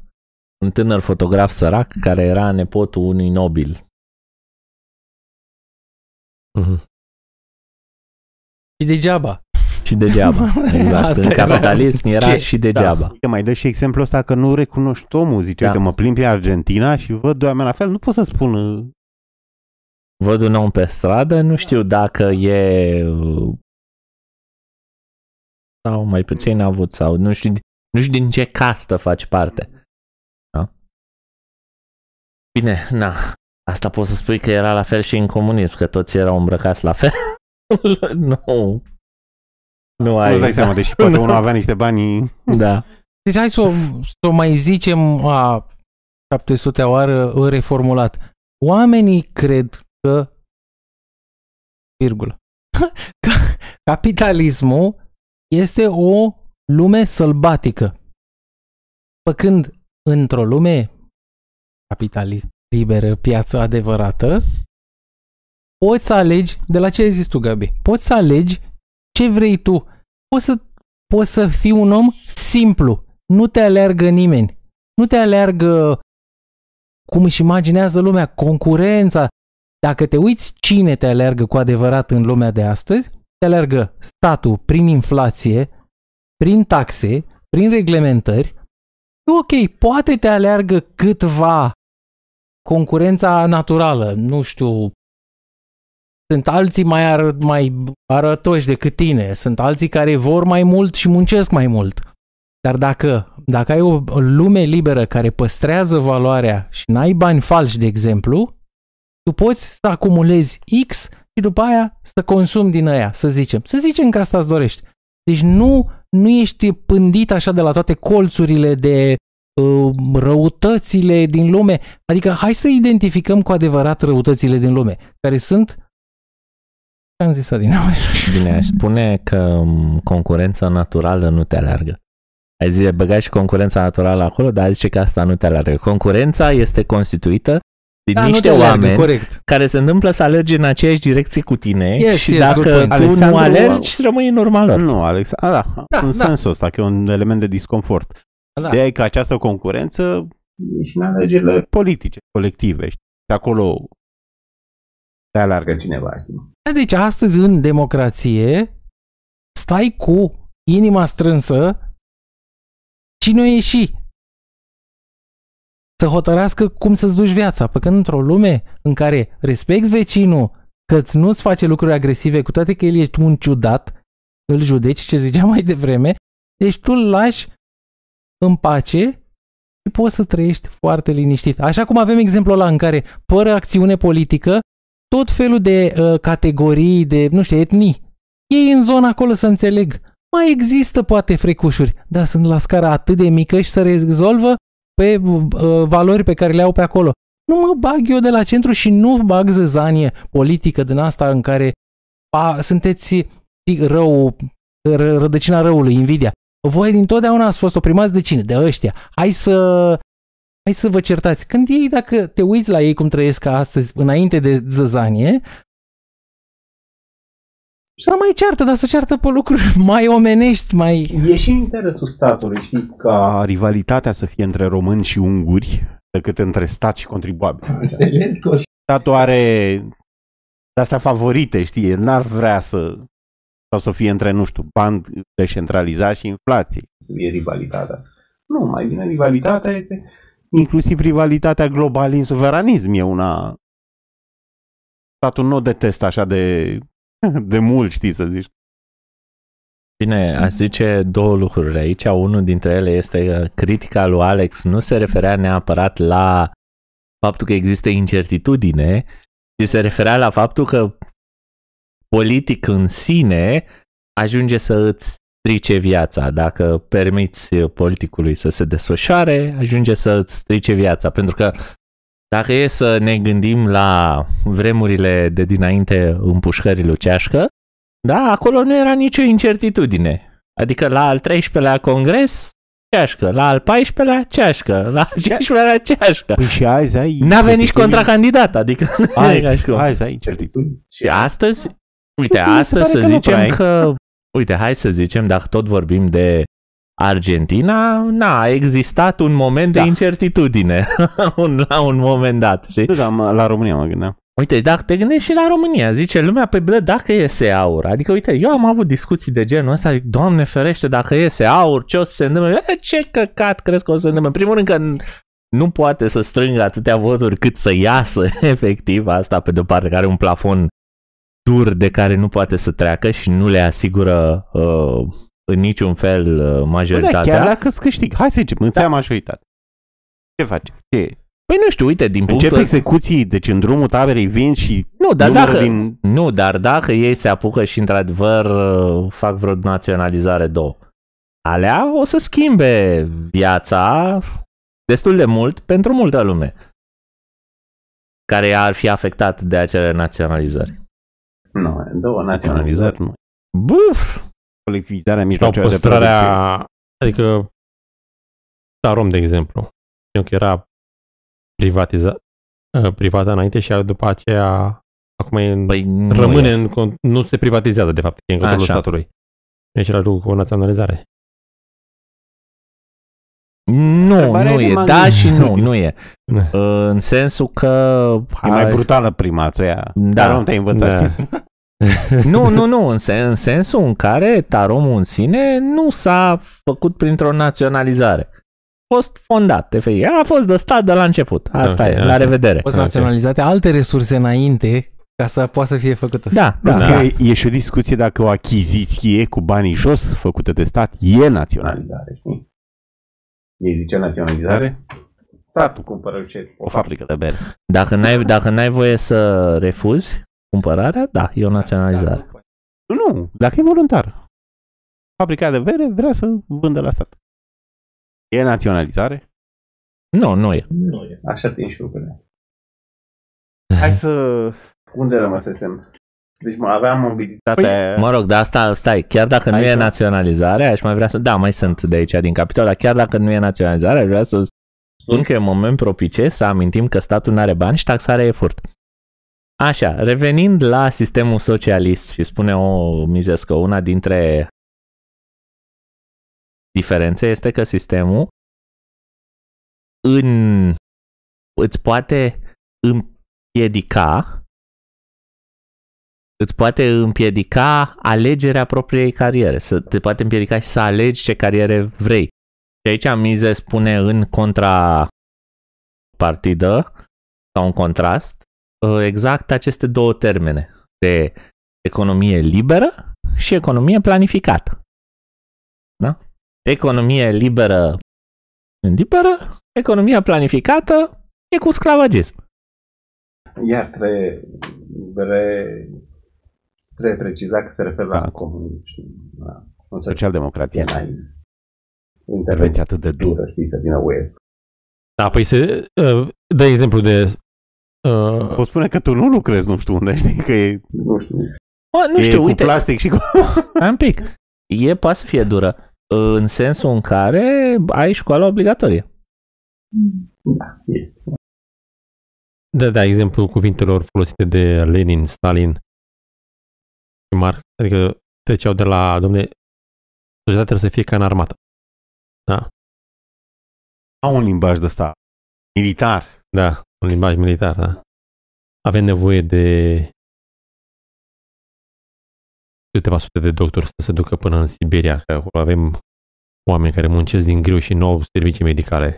un tânăr fotograf sărac care era nepotul unui nobil. Mhm. Și degeaba. Și degeaba. <laughs> Exact. Asta în era. capitalism era Ce? și degeaba. Uite, mai dă și exemplul ăsta că nu recunoști omul. Zice, Da. uite, mă plimb pe Argentina și văd doi oameni la fel. Nu pot să spun... uh, Văd un om pe stradă, nu știu dacă e uh, sau mai puțin avut sau nu știu, nu știu din ce castă faci parte. Da? Bine, na, asta poți să spui că era la fel și în comunism, că toți erau îmbrăcați la fel. <laughs> nu. Nu ai. Nu-ți dai seama, deși poate <laughs> unul avea niște bani... Da. Deci hai să o, să o mai zicem a 700 oară reformulat. Oamenii cred că virgulă. <laughs> că capitalismul este o lume sălbatică. Păcând într-o lume capitalist liberă, piață adevărată, poți să alegi, de la ce ai zis tu, Gabi, poți să alegi ce vrei tu. Poți să, poți să fii un om simplu. Nu te aleargă nimeni. Nu te aleargă cum își imaginează lumea, concurența. Dacă te uiți cine te aleargă cu adevărat în lumea de astăzi, te aleargă statul prin inflație, prin taxe, prin reglementări. Ok, poate te aleargă câtva concurența naturală, nu știu, sunt alții mai, ar, mai arătoși decât tine, sunt alții care vor mai mult și muncesc mai mult. Dar dacă, dacă ai o lume liberă care păstrează valoarea și n-ai bani falși, de exemplu, tu poți să acumulezi X și după aia să consumi din aia, să zicem. Să zicem că asta îți dorești. Deci nu, nu ești pândit așa de la toate colțurile de uh, răutățile din lume. Adică hai să identificăm cu adevărat răutățile din lume, care sunt ce am zis din <laughs> Bine, aș spune că m, concurența naturală nu te aleargă. Ai zis, băgați și concurența naturală acolo, dar zice că asta nu te aleargă. Concurența este constituită din Da, nu niște te aleargă, oameni corect. care se întâmplă să alerge în aceeași direcție cu tine Yes, și yes, good dacă point. tu Alexandru- nu alergi, rămâi în urma lor. Nu, Alex, a, da, Da, în da. sensul ăsta, că e un element de disconfort. Da. De aia e că această concurență E și în alegerile politice, colective, știi? Și acolo te alargă cineva, știi? Deci astăzi în democrație stai cu inima strânsă cine o ieși să hotărască cum să-ți duci viața. Pe când într-o lume în care respecti vecinul că nu-ți face lucruri agresive, cu toate că el e un ciudat, îl judeci, ce ziceam mai devreme, deci tu îl lași în pace și poți să trăiești foarte liniștit. Așa cum avem exemplul ăla în care, fără acțiune politică, tot felul de uh, categorii, de, nu știu, etnii. Ei în zona acolo să înțeleg. Mai există poate frecușuri, dar sunt la scară atât de mică și se rezolvă pe uh, valori pe care le au pe acolo. Nu mă bag eu de la centru și nu bag zăzanie politică din asta în care a, sunteți rău, ră, rădăcina răului, invidia. Voi dintotdeauna ați fost oprimați de cine? De ăștia. Hai să hai să vă certați. Când ei, dacă te uiți la ei cum trăiesc astăzi, înainte de zăzanie, să mai ceartă, dar să ceartă pe lucruri <laughs> mai omenești, mai... E și în interesul statului, știi, ca... ca rivalitatea să fie între români și unguri decât între stat și contribuabil. Înțeles că o să Statul are de-astea favorite, știi? El n-ar vrea să sau să fie între, nu știu, bani descentralizat și inflație. fie rivalitatea. Nu, mai bine rivalitatea este... Inclusiv rivalitatea globalism-suveranism e una... Statul nu o detestă așa de, <laughs> de mult, știi, să zici. Bine, aș zice două lucruri aici. Unul dintre ele este că critica lui Alex nu se referea neapărat la faptul că există incertitudine, ci se referea la faptul că politic în sine ajunge să îți strice viața. Dacă permiți politicului să se desfășoare, ajunge să îți strice viața. Pentru că dacă e să ne gândim la vremurile de dinainte împușcării lui Ceașcă, da, acolo nu era nicio incertitudine. Adică la al 13-lea congres, ceașcă, la al 14-lea, ceașcă, la al 15-lea, ceașcă. Păi și azi ai... N-avea nici contracandidat, adică azi, <laughs> azi ai incertitudini. Și astăzi, uite, astăzi să zicem că, uite, hai să zicem, dacă tot vorbim de Argentina, n-a existat un moment da. de incertitudine <laughs> la un moment dat, știi? Da, la România mă gândeam. Uite, dacă te gândești și la România, zice lumea, pe bă, dacă iese aur, adică uite, eu am avut discuții de genul ăsta, zic, Doamne ferește, dacă iese aur, ce o să se întâmple? E, ce căcat crezi că o să se întâmple? În primul rând că nu poate să strângă atâtea voturi cât să iasă <laughs> efectiv asta pe de-o parte, care are un plafon dur de care nu poate să treacă și nu le asigură uh, în niciun fel uh, majoritatea. Bă, da, chiar dacă îți câștig, hai să zicem, îți da. majoritate. Ce faci? Ce? Păi nu știu, uite, din punctul... Încep execuții, deci în drumul taberei vin și... Nu, dar dacă, din... nu, dar dacă ei se apucă și într-adevăr uh, fac vreo naționalizare două, alea o să schimbe viața destul de mult pentru multă lume care ar fi afectat de acele naționalizări. Nu, două naționalizări nu. Buf! Colectivizarea mijloacelor de producție. Adică Tarom, de exemplu. Eu că era privatiza, uh, privată înainte și după aceea acum e păi rămâne e. în, nu se privatizează de fapt, e în controlul statului. Deci era lucru cu naționalizare. Nu, nu e, da și nu, nu e. <laughs> în sensul că... E mai brutală prima, aia. Da. Dar nu te-ai învățat. Da. <laughs> nu, nu, nu, în, sen, în sensul în care taromul în sine nu s-a făcut printr-o naționalizare fost fondat, TFI. A fost de stat de la început. Asta okay, e, okay. la revedere. A fost naționalizate okay. alte resurse înainte ca să poată să fie făcută. Da, da. da. E, e și o discuție dacă o achiziție cu banii jos făcută de stat e naționalizare, știi? Ei zice naționalizare? Statul cumpără ce? O fabrică de bere. Dacă n-ai, dacă n-ai voie să refuzi cumpărarea, da, e o naționalizare. Nu, dacă e voluntar. Fabrica de bere vrea să vândă la stat. E naționalizare? Nu, nu e. Nu e. Așa te și lucrurile. Hai să... Unde rămăsesem? Deci mă aveam mobilitate. Păi, mă rog, dar asta, stai, chiar dacă Hai nu e naționalizare, aș mai vrea să... Da, mai sunt de aici din capitol, dar chiar dacă nu e naționalizare, aș vrea să spun că e moment propice să amintim că statul nu are bani și taxarea e furt. Așa, revenind la sistemul socialist și spune o Mizescă, una dintre diferență este că sistemul în, îți poate împiedica îți poate împiedica alegerea propriei cariere, să te poate împiedica și să alegi ce cariere vrei. Și aici Mize spune în contra partidă sau în contrast ă, exact aceste două termene de economie liberă și economie planificată. Da? economie liberă liberă, economia planificată e cu sclavagism. Iar trebuie, trebuie, trebuie precizat că se referă la comunism. La socialdemocrație. Intervenție atât de dură. Știi, să vină UE. Da, păi se uh, dă exemplu de... Uh... O spune că tu nu lucrezi nu știu unde, știi, că e... Nu știu. O, nu e știu, cu uite. plastic și cu... Un pic. E, poate să fie dură în sensul în care ai școală obligatorie. Da, este. Da, da, exemplu cuvintelor folosite de Lenin, Stalin și Marx, adică treceau de la, domne, societatea trebuie să fie ca în armată. Da. Au un limbaj de ăsta militar. Da, un limbaj militar, da. Avem nevoie de câteva sute de doctori să se ducă până în Siberia, că acolo avem oameni care muncesc din greu și nu au servicii medicale.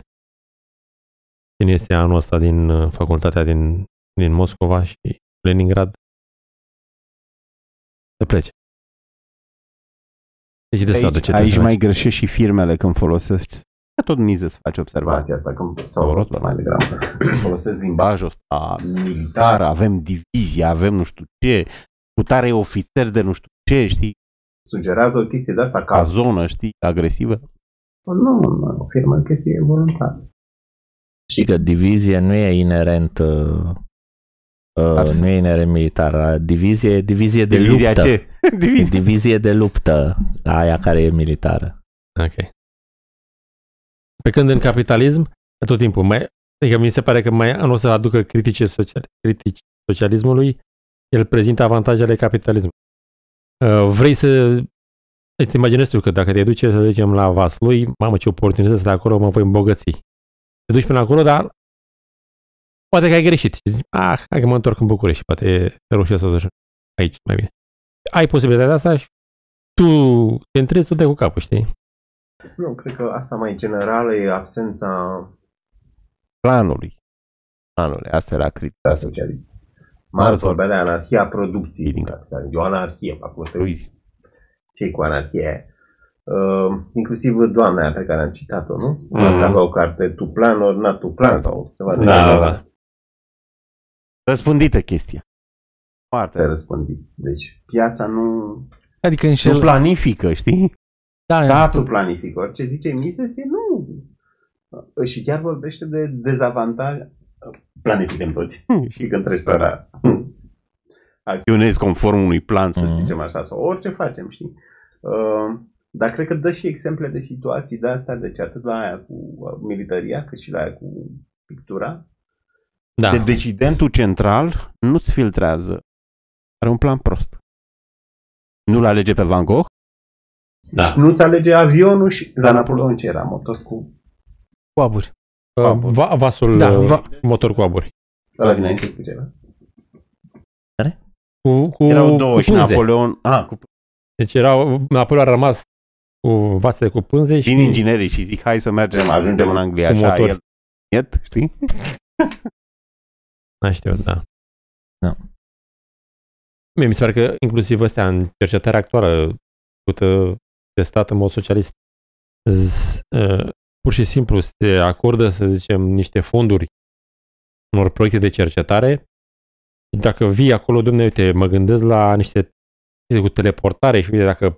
Cine este anul ăsta din uh, facultatea din, din Moscova și Leningrad să plece. Deci de aici, aici mai greșești și firmele când folosesc tot miză să faci observația asta, când, sau rot mai degrabă. Folosesc limbajul ăsta militar, avem divizia, avem nu știu ce, cu tare ofițer de nu știu ce, știi? sugerează o chestie de asta Ca ca zonă, știi, agresivă. Nu, nu, o firmă o chestie voluntară. Știi că divizie nu e inerent uh, uh, Abs- nu e inerent militar. Divizie, divizie de Divizia luptă. ce? <laughs> Divizia. Divizie de luptă, aia care e militară. Ok. Pe când în capitalism, tot timpul, mai, adică mi se pare că mai nu o să aducă critice social, critici socialismului, el prezintă avantajele capitalismului. Uh, vrei să îți imaginezi tu că dacă te duce, să zicem, la Vaslui, mamă ce oportunități de acolo, mă voi îmbogăți. Te duci până acolo, dar poate că ai greșit. Și zici, ah, hai că mă întorc în București, poate reușesc să ajung aici mai bine. Ai posibilitatea asta și tu te întrezi, tu dai cu capul, știi? Nu, cred că asta mai generală e absența Planului. Planului. Asta era critica socialism. Marx vorbea de anarhia producției din capitalism. E o anarhie, acum te uiți ce cu anarhie. Uh, inclusiv doamna aia pe care am citat-o, nu? Mm. Mm. Avea o carte tu plan or not tu plan sau ceva de Da, genul da, ăsta. da. Răspândită chestia. Te Foarte. răspândit. Deci piața nu... Adică Nu înșel... planifică, știi? Da, Statul planifică. Orice zice Mises e nu. Și chiar vorbește de dezavantaj. Planificăm toți. Și când treci țara. Acționezi conform unui plan să Mm. zicem așa, sau orice facem, știi? Uh, dar cred că dă și exemple de situații de astea, deci atât la aia cu uh, militaria, cât și la aia cu pictura. Da. De decidentul central nu-ți filtrează. Are un plan prost. Nu-l alege pe Van Gogh, Da. Și nu-ți alege avionul și la Napoleon ce era, motor cu... cu aburi. Uh, va, vasul Da, da, va- va, motor cu aburi. Ăla dinainte cu ce era? Cu, cu, erau două cu și pânze. Napoleon... Ah, cu, Deci erau, Napoleon a rămas cu vase cu pânze și... din inginerii și zic hai să mergem, ajungem în Anglia Cu așa, motor. el niet, știi? <laughs> Nu știu, da. Da. Mie mi se pare că inclusiv ăstea în cercetarea actuală făcută de stat în mod socialist z, uh, pur și simplu se acordă, să zicem, niște fonduri unor proiecte de cercetare dacă vii acolo, domne, uite, mă gândesc la niște chestii cu teleportare și uite, dacă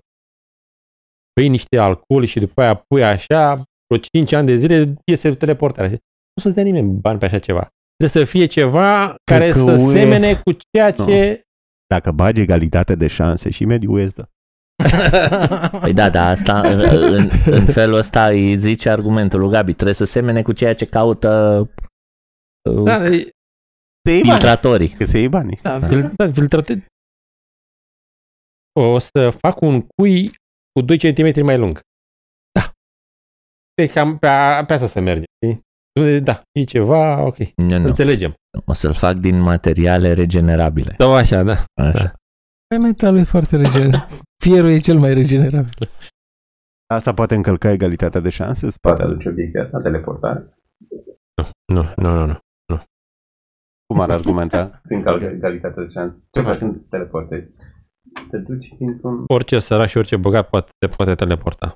bei niște alcool și după aia pui așa, vreo 5 ani de zile este teleportare. Nu să-ți dea nimeni bani pe așa ceva. Trebuie să fie ceva care că să UE semene cu ceea ce... Dacă bagi egalitate de șanse și mediul UE îți dă. Păi da, da, asta, în, în felul ăsta îi zice argumentul lui Gabi, trebuie să semene cu ceea ce caută uh, Da, e- Se iei bani. filtratorii. Că se iei bani. da, fil- da filtrate. O să fac un cui cu 2 cm mai lung. Da. Pe, cam, pe, a, pe asta se merge. știi? Da, e ceva, ok. Nu, nu. Înțelegem. O să-l fac din materiale regenerabile. Sau așa, da. Așa. Păi metalul e foarte regenerabil. Fierul e cel mai regenerabil. Asta poate încălca egalitatea de șanse? îți Poate Poate aduce obiecția asta, teleportare. Nu, nu, nu, nu. Cum ar argumenta? <laughs> Îți încalcă egalitatea de șanse. Ce faci când te teleportezi? Te duci dintr-un... Orice sărac și orice bogat poate, te poate teleporta.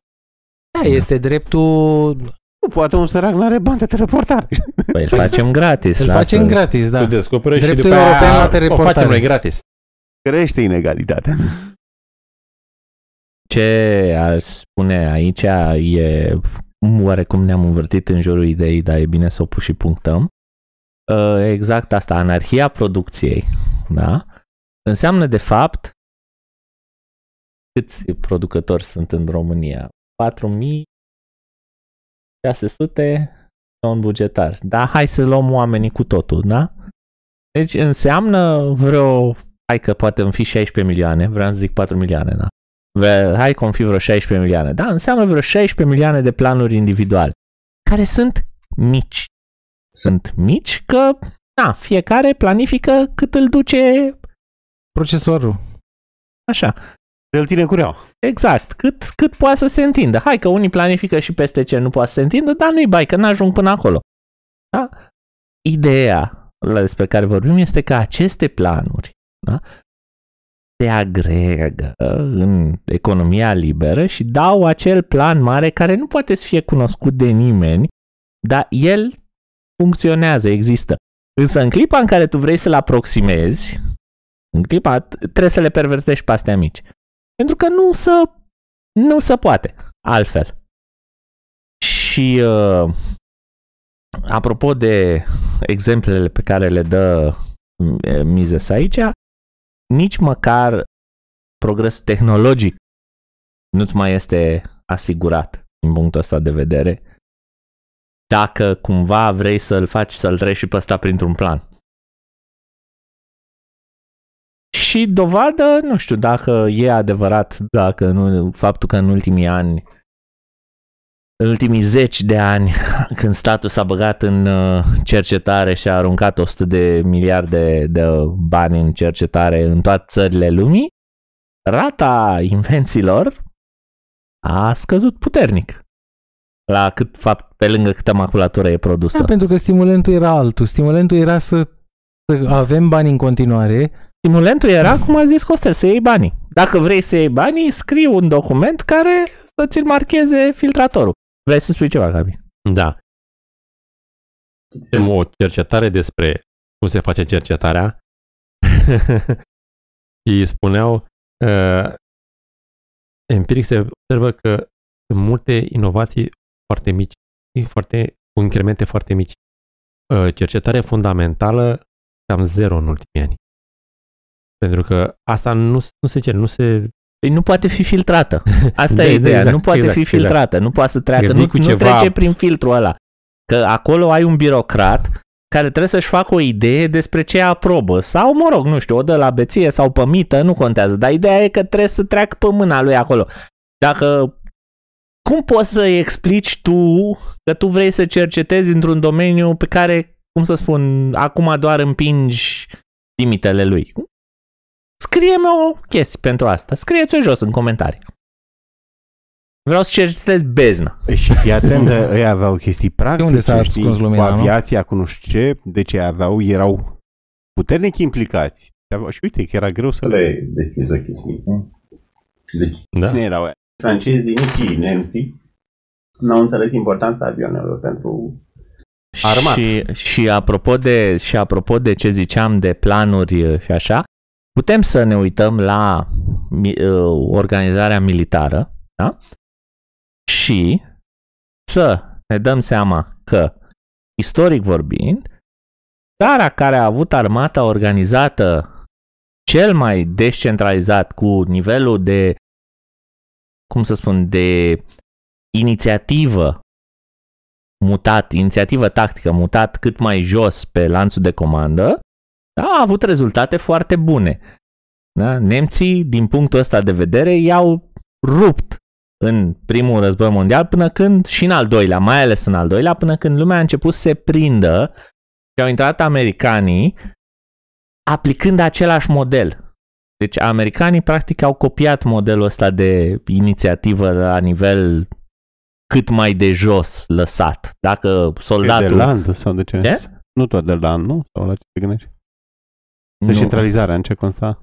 Da, este dreptul... Nu, poate un sărac nu are bani de teleportare. Păi îl facem gratis. Îl facem lasă. gratis, da. Tu descoperi Dreptul și după european aia la teleportare. O facem noi gratis. Crește inegalitatea. Ce ar spune aici e oarecum ne-am învârtit în jurul ideii, dar e bine să o pus și punctăm. Uh, exact asta, anarhia producției, da? Înseamnă de fapt câți producători sunt în România? 4000 600 non-bugetar. Da, hai să luăm oamenii cu totul, da? Deci înseamnă vreo, hai că poate îmi fi 16 milioane, vreau să zic 4 milioane, da? Hai că fi vreo 16 milioane, da? Înseamnă vreo 16 milioane de planuri individuale, care sunt mici. Sunt mici că, da, fiecare planifică cât îl duce... Procesorul. Așa. Îl ține cureaua. Exact, cât, cât poate să se întindă. Hai că unii planifică și peste ce nu poate să se întindă, dar nu-i bai, că n-ajung până acolo. Da? Ideea la despre care vorbim este că aceste planuri da, se agregă în economia liberă și dau acel plan mare care nu poate să fie cunoscut de nimeni, dar el funcționează, există. Însă în clipa în care tu vrei să-l aproximezi, în clipa trebuie să le pervertești pe astea mici. Pentru că nu se, nu se poate altfel. Și uh, apropo de exemplele pe care le dă uh, Mises aici, nici măcar progresul tehnologic nu-ți mai este asigurat din punctul ăsta de vedere dacă cumva vrei să-l faci să-l treci și pe ăsta printr-un plan. Și dovadă, nu știu dacă e adevărat, dacă nu, faptul că în ultimii ani, în ultimii zeci de ani, <laughs> când statul s-a băgat în uh, cercetare și a aruncat 100 de miliarde de bani în cercetare în toate țările lumii, rata invențiilor a scăzut puternic. La cât fapt, pe lângă câtă maculatură e produsă. Da, pentru că stimulentul era altul. Stimulentul era să, să avem bani în continuare. Stimulentul era, cum a zis Costel, să iei banii. Dacă vrei să iei banii, scrii un document care să ți-l marcheze filtratorul. Vrei să spui ceva, Gabi? Da. Avem o cercetare despre cum se face cercetarea <laughs> și spuneau uh, empiric se observă că sunt multe inovații foarte mici, foarte, cu incremente foarte mici. Uh, cercetare fundamentală cam zero în ultimii ani. Pentru că asta nu, nu se cere, nu se... Păi nu poate fi filtrată. <laughs> Asta Da, e da, ideea. exact, nu poate exact, fi filtrată. exact. Nu poate să treacă. Gândi Nu, cu nu ceva- trece prin filtrul ăla. Că acolo ai un birocrat care trebuie să-și facă o idee despre ce aprobă. Sau, mă rog, nu știu, o dă la beție sau pe mită, nu contează. Dar ideea e că trebuie să treacă pe mâna lui acolo. Dacă cum poți să-i explici tu că tu vrei să cercetezi într-un domeniu pe care, cum să spun, acum doar împingi limitele lui? Scrie-mi o chestie pentru asta. Scrieți-o jos în comentarii. Vreau să cercetez beznă. Și fii atent, ei aveau chestii practice, unde s-a știi, ascuns lumina, cu nu? aviația, cu nu știu ce, de ce aveau, erau puternic implicați. Aveau- Și uite că era greu să Să le deschizi ochii. știi? Deci, Da. Cine erau aia? francezii, nici nemții, n-au înțeles importanța avionelor pentru Armat. Și, și, apropo de, și apropo de ce ziceam de planuri și așa, putem să ne uităm la mi- uh, organizarea militară da? și să ne dăm seama că, istoric vorbind, țara care a avut armata organizată cel mai descentralizat cu nivelul de, cum să spun, de inițiativă mutat, inițiativă tactică mutat cât mai jos pe lanțul de comandă, da, a avut rezultate foarte bune. Da? Nemții, din punctul ăsta de vedere, i-au rupt în primul război mondial până când, și în al doilea, mai ales în al doilea, până când lumea a început să se prindă și au intrat americanii aplicând același model. Deci americanii practic au copiat modelul ăsta de inițiativă la nivel cât mai de jos lăsat. Dacă De soldatul... land sau de ce? Ce? Nu tot de land, nu? Sau la ce te gândești? Nu. Decentralizarea, în ce consta?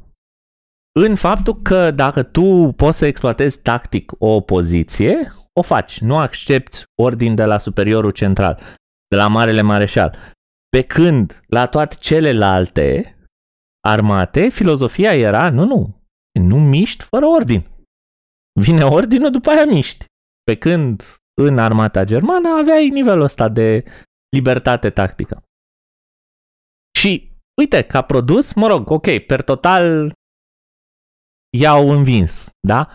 În faptul că dacă tu poți să exploatezi tactic o poziție, o faci. Nu accepti ordin de la superiorul central, de la Marele Mareșal. Pe când la toate celelalte armate, filozofia era, nu, nu, nu miști fără ordin. Vine ordinul, după aia miști. Pe când în armata germană aveai nivelul ăsta de libertate tactică. Și uite, ca produs, mă rog, ok, per total i-au învins, da?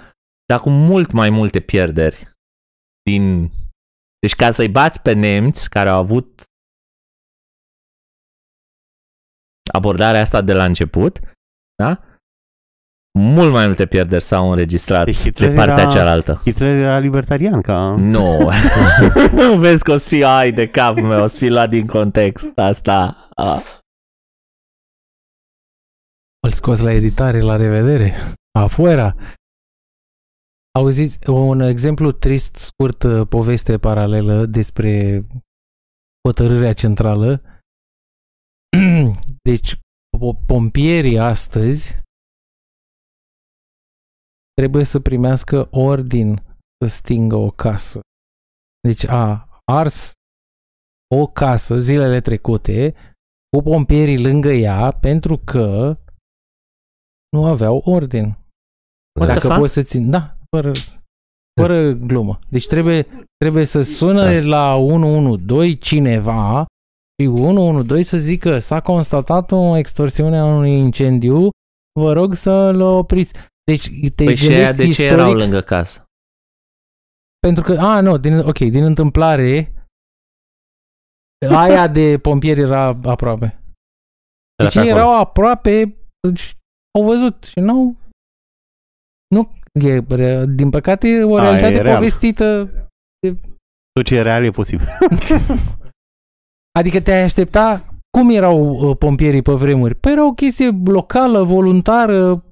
Dar cu mult mai multe pierderi din... Deci ca să-i bați pe nemți care au avut abordarea asta de la început, da? Mult mai multe pierderi s-au înregistrat Deci de Hitler partea era- cealaltă. Hitler era libertarian, ca... Nu. <laughs> Vezi că o să fie, ai de capul meu, o să fie luat din context asta. A. Îl scos la editare, la revedere. Afuera. Auziți un exemplu trist, scurt, uh, poveste paralelă despre hotărârea centrală. <clears throat> Deci, po- pompierii astăzi trebuie să primească ordin să stingă o casă. Deci a ars o casă zilele trecute cu pompierii lângă ea pentru că nu aveau ordin. What the Dacă fuck? poți să țin, da, fără, fără glumă. Deci trebuie, trebuie să sună Da. la 112 cineva și 112 să zică s-a constatat o extorsiune a unui incendiu, vă rog să-l opriți. Deci te Păi și gândești aia de ce istoric, erau lângă casă? pentru că, a, nu, din, ok, din întâmplare, aia de pompieri era aproape. Deci Era ei pe acolo. erau aproape, deci au văzut și nu nu, e, re- din păcate, o A, realitate e real. povestită. Tot ce e real e posibil. <laughs> Adică te-ai aștepta, cum erau uh, pompierii pe vremuri? Păi era o chestie locală, voluntară,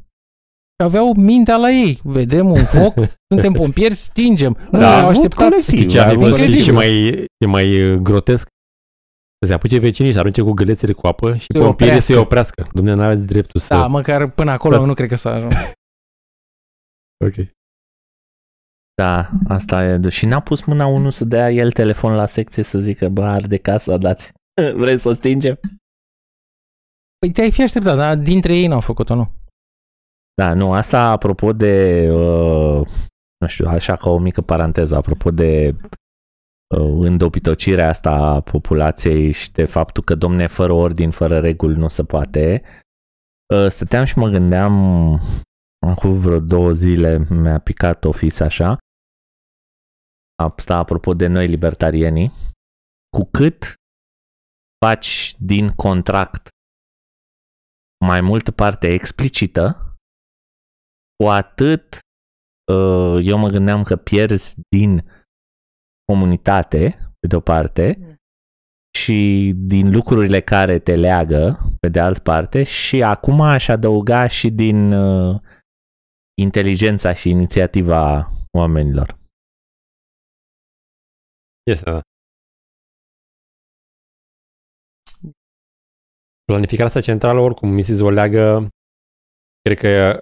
aveau mintea la ei. Vedem un foc, <laughs> suntem pompieri, stingem. Nu, Da, au avut așteptat. colectiv. Știi ce ar fi Avut fost și, incredibil. și mai, și mai uh, grotesc? Să se apuce vecinii și arunce cu gălețele cu apă și Se pompierii oprească. să-i oprească. Dumnezeu n-aveți dreptul să... Da, măcar până acolo Da. nu cred că s-a ajuns. <laughs> ok. Da, asta e. Și n-a pus mâna unul să dea el telefon la secție să zică, bă, arde casa, dați. <laughs> Vrei să o stingem? Păi te-ai fi așteptat, dar dintre ei n-au făcut-o, nu? Da, nu, asta apropo de, uh, nu știu, așa ca o mică paranteză, apropo de uh, îndopitocirea asta a populației și de faptul că, domne, fără ordin, fără reguli nu se poate, uh, stăteam și mă gândeam, acum vreo două zile mi-a picat o fis așa, asta apropo de noi libertarienii, cu cât faci din contract mai multă parte explicită, cu atât uh, eu mă gândeam că pierzi din comunitate, pe de-o parte, și din lucrurile care te leagă, pe de altă parte, și acum aș adăuga și din uh, inteligența și inițiativa oamenilor. Este, da. Planificarea asta centrală, oricum, Mrs. o leagă, cred că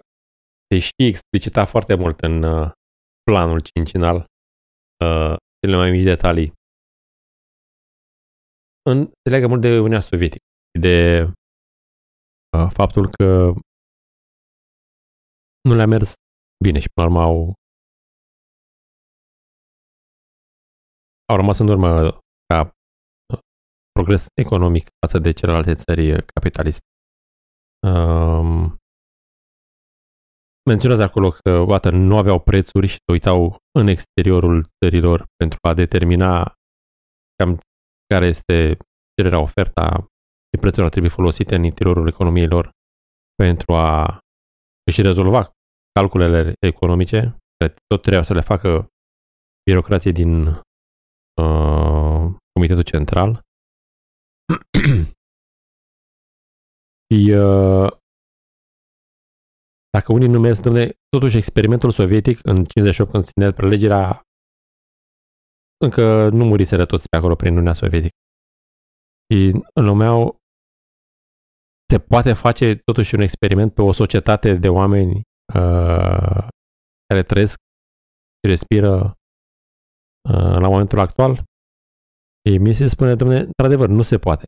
se știe explicita foarte mult în uh, planul cincinal, uh, cele mai mici detalii. În, se leagă mult de Uniunea Sovietică, de uh, faptul că nu le-a mers bine și până la urmă au au rămas în urmă ca uh, progres economic față de celelalte țări uh, capitaliste. Um, menționează acolo că oată, nu aveau prețuri și se uitau în exteriorul țărilor pentru a determina cam care este cererea, oferta și prețurile ar trebui folosite în interiorul economiei lor pentru a își rezolva calculele economice, care tot trebuia să le facă birocrație din uh, Comitetul Central. <clears throat> și uh, dacă unii numesc, domne, totuși experimentul sovietic în 58 când ținea prelegerea încă nu muriseră toți pe acolo prin Uniunea Sovietică. Și îl numeau se poate face totuși un experiment pe o societate de oameni uh, care trăiesc și respiră uh, la momentul actual? Și mi se spune, domne, într-adevăr, nu se poate.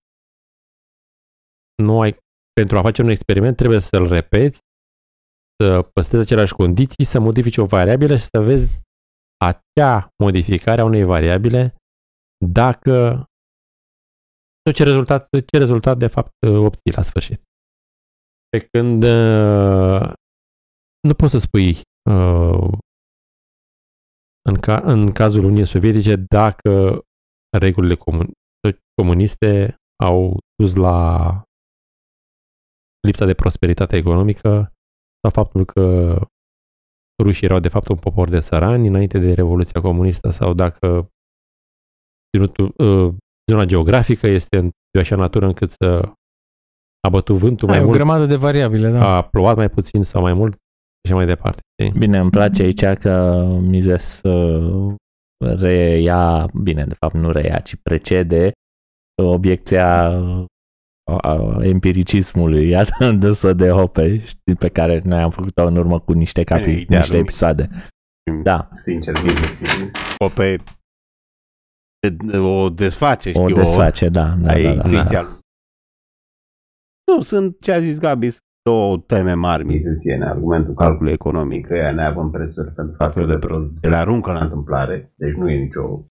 Nu ai, pentru a face un experiment trebuie să-l repeți, să păstrezi aceleași condiții, să modifici o variabilă și să vezi acea modificare a unei variabile dacă ce rezultat, ce rezultat de fapt obții la sfârșit. Pe când uh, nu poți să spui uh, în, ca, în cazul Uniunii Sovietice dacă regulile comun, comuniste au dus la lipsa de prosperitate economică sau faptul că rușii erau de fapt un popor de țărani înainte de Revoluția Comunistă sau dacă ținutul, uh, zona geografică este de așa natură încât să a bătut vântul mai Ai o mult, grămadă de variabile, da. a plouat mai puțin sau mai mult și așa mai departe. știi? Bine, îmi place aici că Mises uh, reia, bine, de fapt nu reia, ci precede obiecția uh, a empiricismului adusă <laughs> de Hoppe, știi, pe care noi am făcut-o în urmă cu niște Bine, capitole, idealul niște Mises. episoade. Da, Sincer, business. O pe o desface, știu, o desface, da, da, ai da, da, intuiția da. lui. Nu, sunt ce a zis Gabi, sunt două teme mari mizesiene. Argumentul calculului economic, că ea neavând prețuri pentru factori de producție, le aruncă la întâmplare, deci nu e nicio...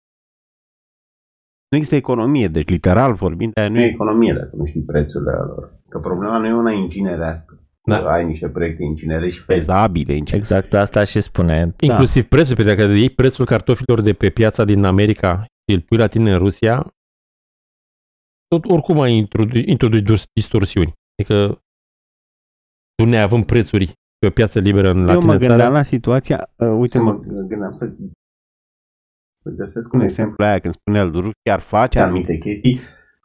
Nu există economie, deci literal vorbind, aia nu e economie dacă nu știi prețurile lor. Că problema nu e una inginerească. Da. Că ai niște proiecte inginerești fezabile. Inginer. Exact asta și spune. Inclusiv da. prețul, pentru că dacă iei prețul cartofilor de pe piața din America și îl pui la tine în Rusia, tot oricum ai introdus distorsiuni. Adică tu neavând prețuri pe o piață liberă în la Eu mă gândeam țară, la situația, uh, uite, mă gândeam să, să găsesc un exemplu aia când spune el, Rusia ar face anumite chestii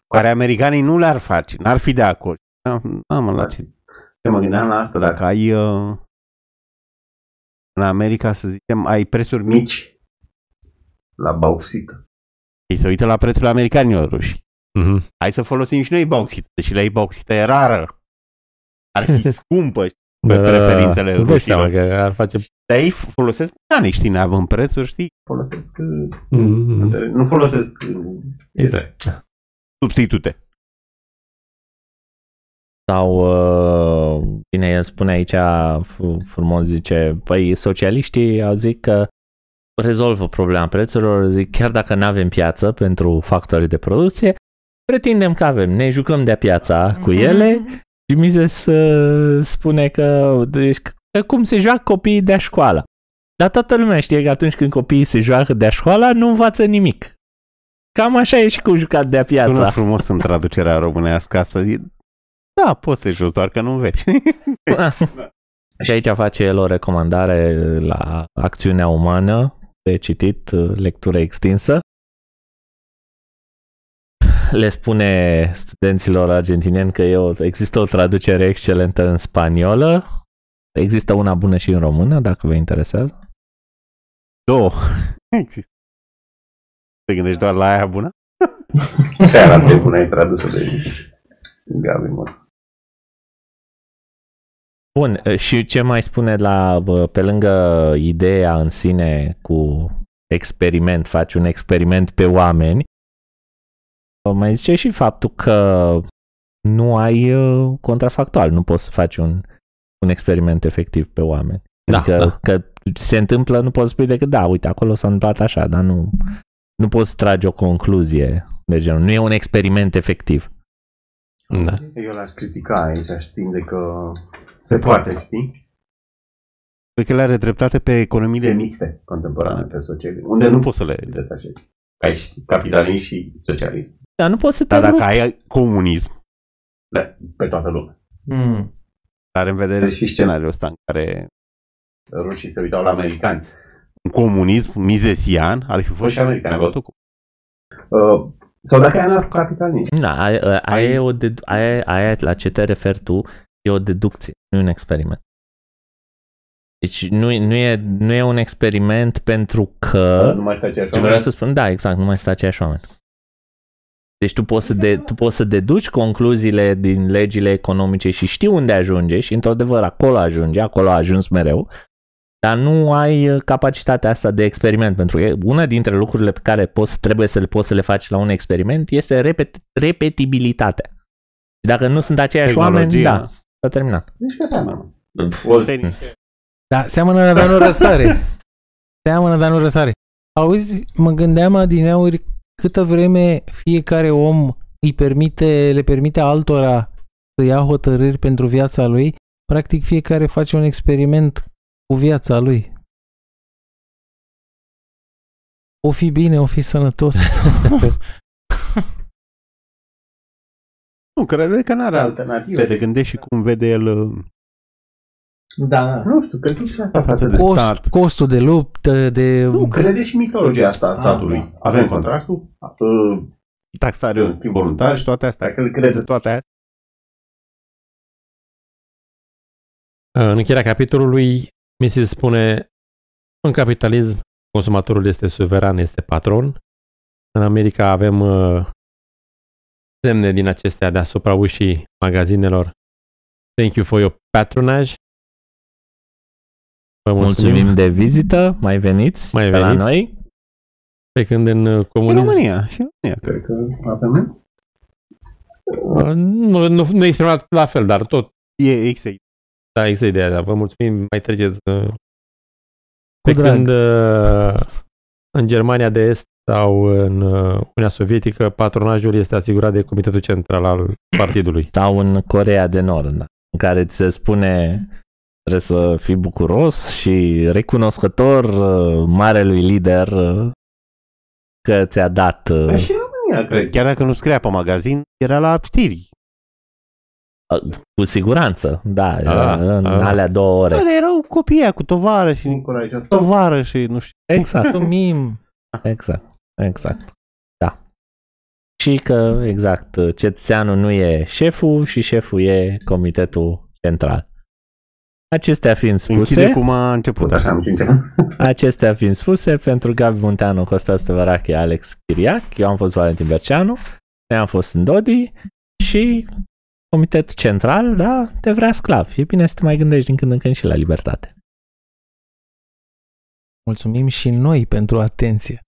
care americanii nu le-ar face, n-ar fi de acord. Da, da mă, la ce... Eu mă gândeam la asta, dacă ai uh, în America, să zicem, ai prețuri mici la bauxită. Ei se uită la prețul americanilor ruși. Uh-huh. Hai să folosim și noi bauxită, deși la ei bauxită e rară. Ar fi <laughs> scumpă pe da, preferințele rușilor. că ar face... Dar ei folosesc bani, știi, neavând prețuri, știi? Folosesc... Mm-hmm. Nu folosesc... Exact. Substitute. Sau, uh, bine, el spune aici frumos, zice, păi socialiștii au zis că rezolvă problema prețurilor, zic, chiar dacă nu avem piață pentru factorii de producție, pretindem că avem, ne jucăm de piața cu mhm. ele și Mises uh, spune că, deci, că cum se joacă copiii de școală. Dar toată lumea știe că atunci când copiii se joacă de școală, nu învață nimic. Cam așa e și cu jucat de piața. Sună frumos în traducerea românească asta. Da, poți să joci, doar că nu înveți. <laughs> și aici face el o recomandare la acțiunea umană, de citit, lectură extinsă le spune studenților argentinieni că e o, există o traducere excelentă în spaniolă. Există una bună și în română, dacă vă interesează. Două. Există. Te gândești doar la aia bună? <laughs> Și aia la bună e tradusă de Gabi Mor. Bun, și ce mai spune la, pe lângă ideea în sine cu experiment, faci un experiment pe oameni, mai zice și faptul că nu ai uh, contrafactual, nu poți să faci un, un experiment efectiv pe oameni. Da, adică da. că se întâmplă, nu poți spui decât da, uite, acolo s-a întâmplat așa, dar nu, nu poți tragi o concluzie de genul. Nu e un experiment efectiv. Da. Eu l-aș critica aici, știind de că se poate, știi? Cred că le are dreptate pe economiile mixte contemporane, pe sociale, unde nu poți să le detașezi. Ai capitalism și socialism. Dar nu poți să te Dar dacă ai comunism, da, pe toată lumea. Mm. Dar în vedere și scenariul ăsta în care rușii se uitau la americani. Un comunism mizesian, ar fi fost și americani, aveau tot cu. Uh, sau dacă ai anarcocapitalism. Da, aia, aia, e o dedu- aia, aia la ce te referi tu e o deducție, nu e un experiment. Deci nu, nu, e, nu e un experiment pentru că... Nu mai stă aceiași oameni? Vreau să spun, da, exact, nu mai stă aceiași oameni. Deci tu poți, să de, tu poți să deduci concluziile din legile economice și știi unde ajunge și într-adevăr acolo ajunge, acolo a ajuns mereu, dar nu ai uh, capacitatea asta de experiment, pentru că una dintre lucrurile pe care poți, trebuie să le poți să le faci la un experiment este repet, repetibilitatea. Dacă nu sunt aceiași Tehnologia. oameni, da, s-a terminat. Nici că seamănă. Da, seamănă, dar nu răsare. Seamănă, dar nu răsare. Auzi, mă gândeam adineauri câtă vreme fiecare om îi permite, le permite altora să ia hotărâri pentru viața lui, practic fiecare face un experiment cu viața lui. O fi bine, o fi sănătos. <laughs> nu, crede că nu are alternative de gândești și cum vede el uh, da, da. Nu știu, cred și asta față de Cost, stat. Costul de luptă, de... Nu, crede și mitologia asta a ah, statului. Da. Avem contractul, uh, taxare involuntar și toate astea. Că crede toate astea. În încheierea capitolului, Mrs. spune în capitalism, consumatorul este suveran, este patron. În America avem uh, semne din acestea deasupra ușii magazinelor. Thank you for your patronage. Vă mulțumim. mulțumim de vizită, mai veniți, mai veniți. la noi. Pe când în uh, comunism... În România, și în România, cred că avem uh, nu, nu, nu exprimat la fel, dar tot E exact. Da, există ideea, dar vă mulțumim, mai treceți. uh, Pe drag. când uh, în Germania de Est sau în uh, Uniunea Sovietică, patronajul este asigurat de Comitetul Central al partidului. Sau în Corea de Nord, da, în care ți se spune trebuie să fii bucuros și recunoscător uh, marelui lider uh, că ți-a dat uh, Dar și în România, cred. Chiar dacă nu scria pe magazin, era la știri. cu siguranță, da, Da, în da. alea două ore. Bă, dar erau copii aia cu tovară și Încurajator. tovară și nu știu. Exact. Mulțumim. Exact, exact. Da. Și că, exact, cetățeanul nu e șeful și șeful e comitetul central. Acestea fiind Închide spuse, cum a început. Așa am și început. <laughs> acestea fiind spuse, pentru Gabi Munteanu, Costa Stăvărache, Alex Chiriac, eu am fost Valentin Berceanu, noi am fost în Dodi și comitetul central, da, te vrea sclav. E bine să te mai gândești din când în când și la libertate. Mulțumim și noi pentru atenție.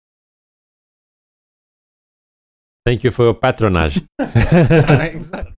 Thank you for your patronage. <laughs> <laughs> exact.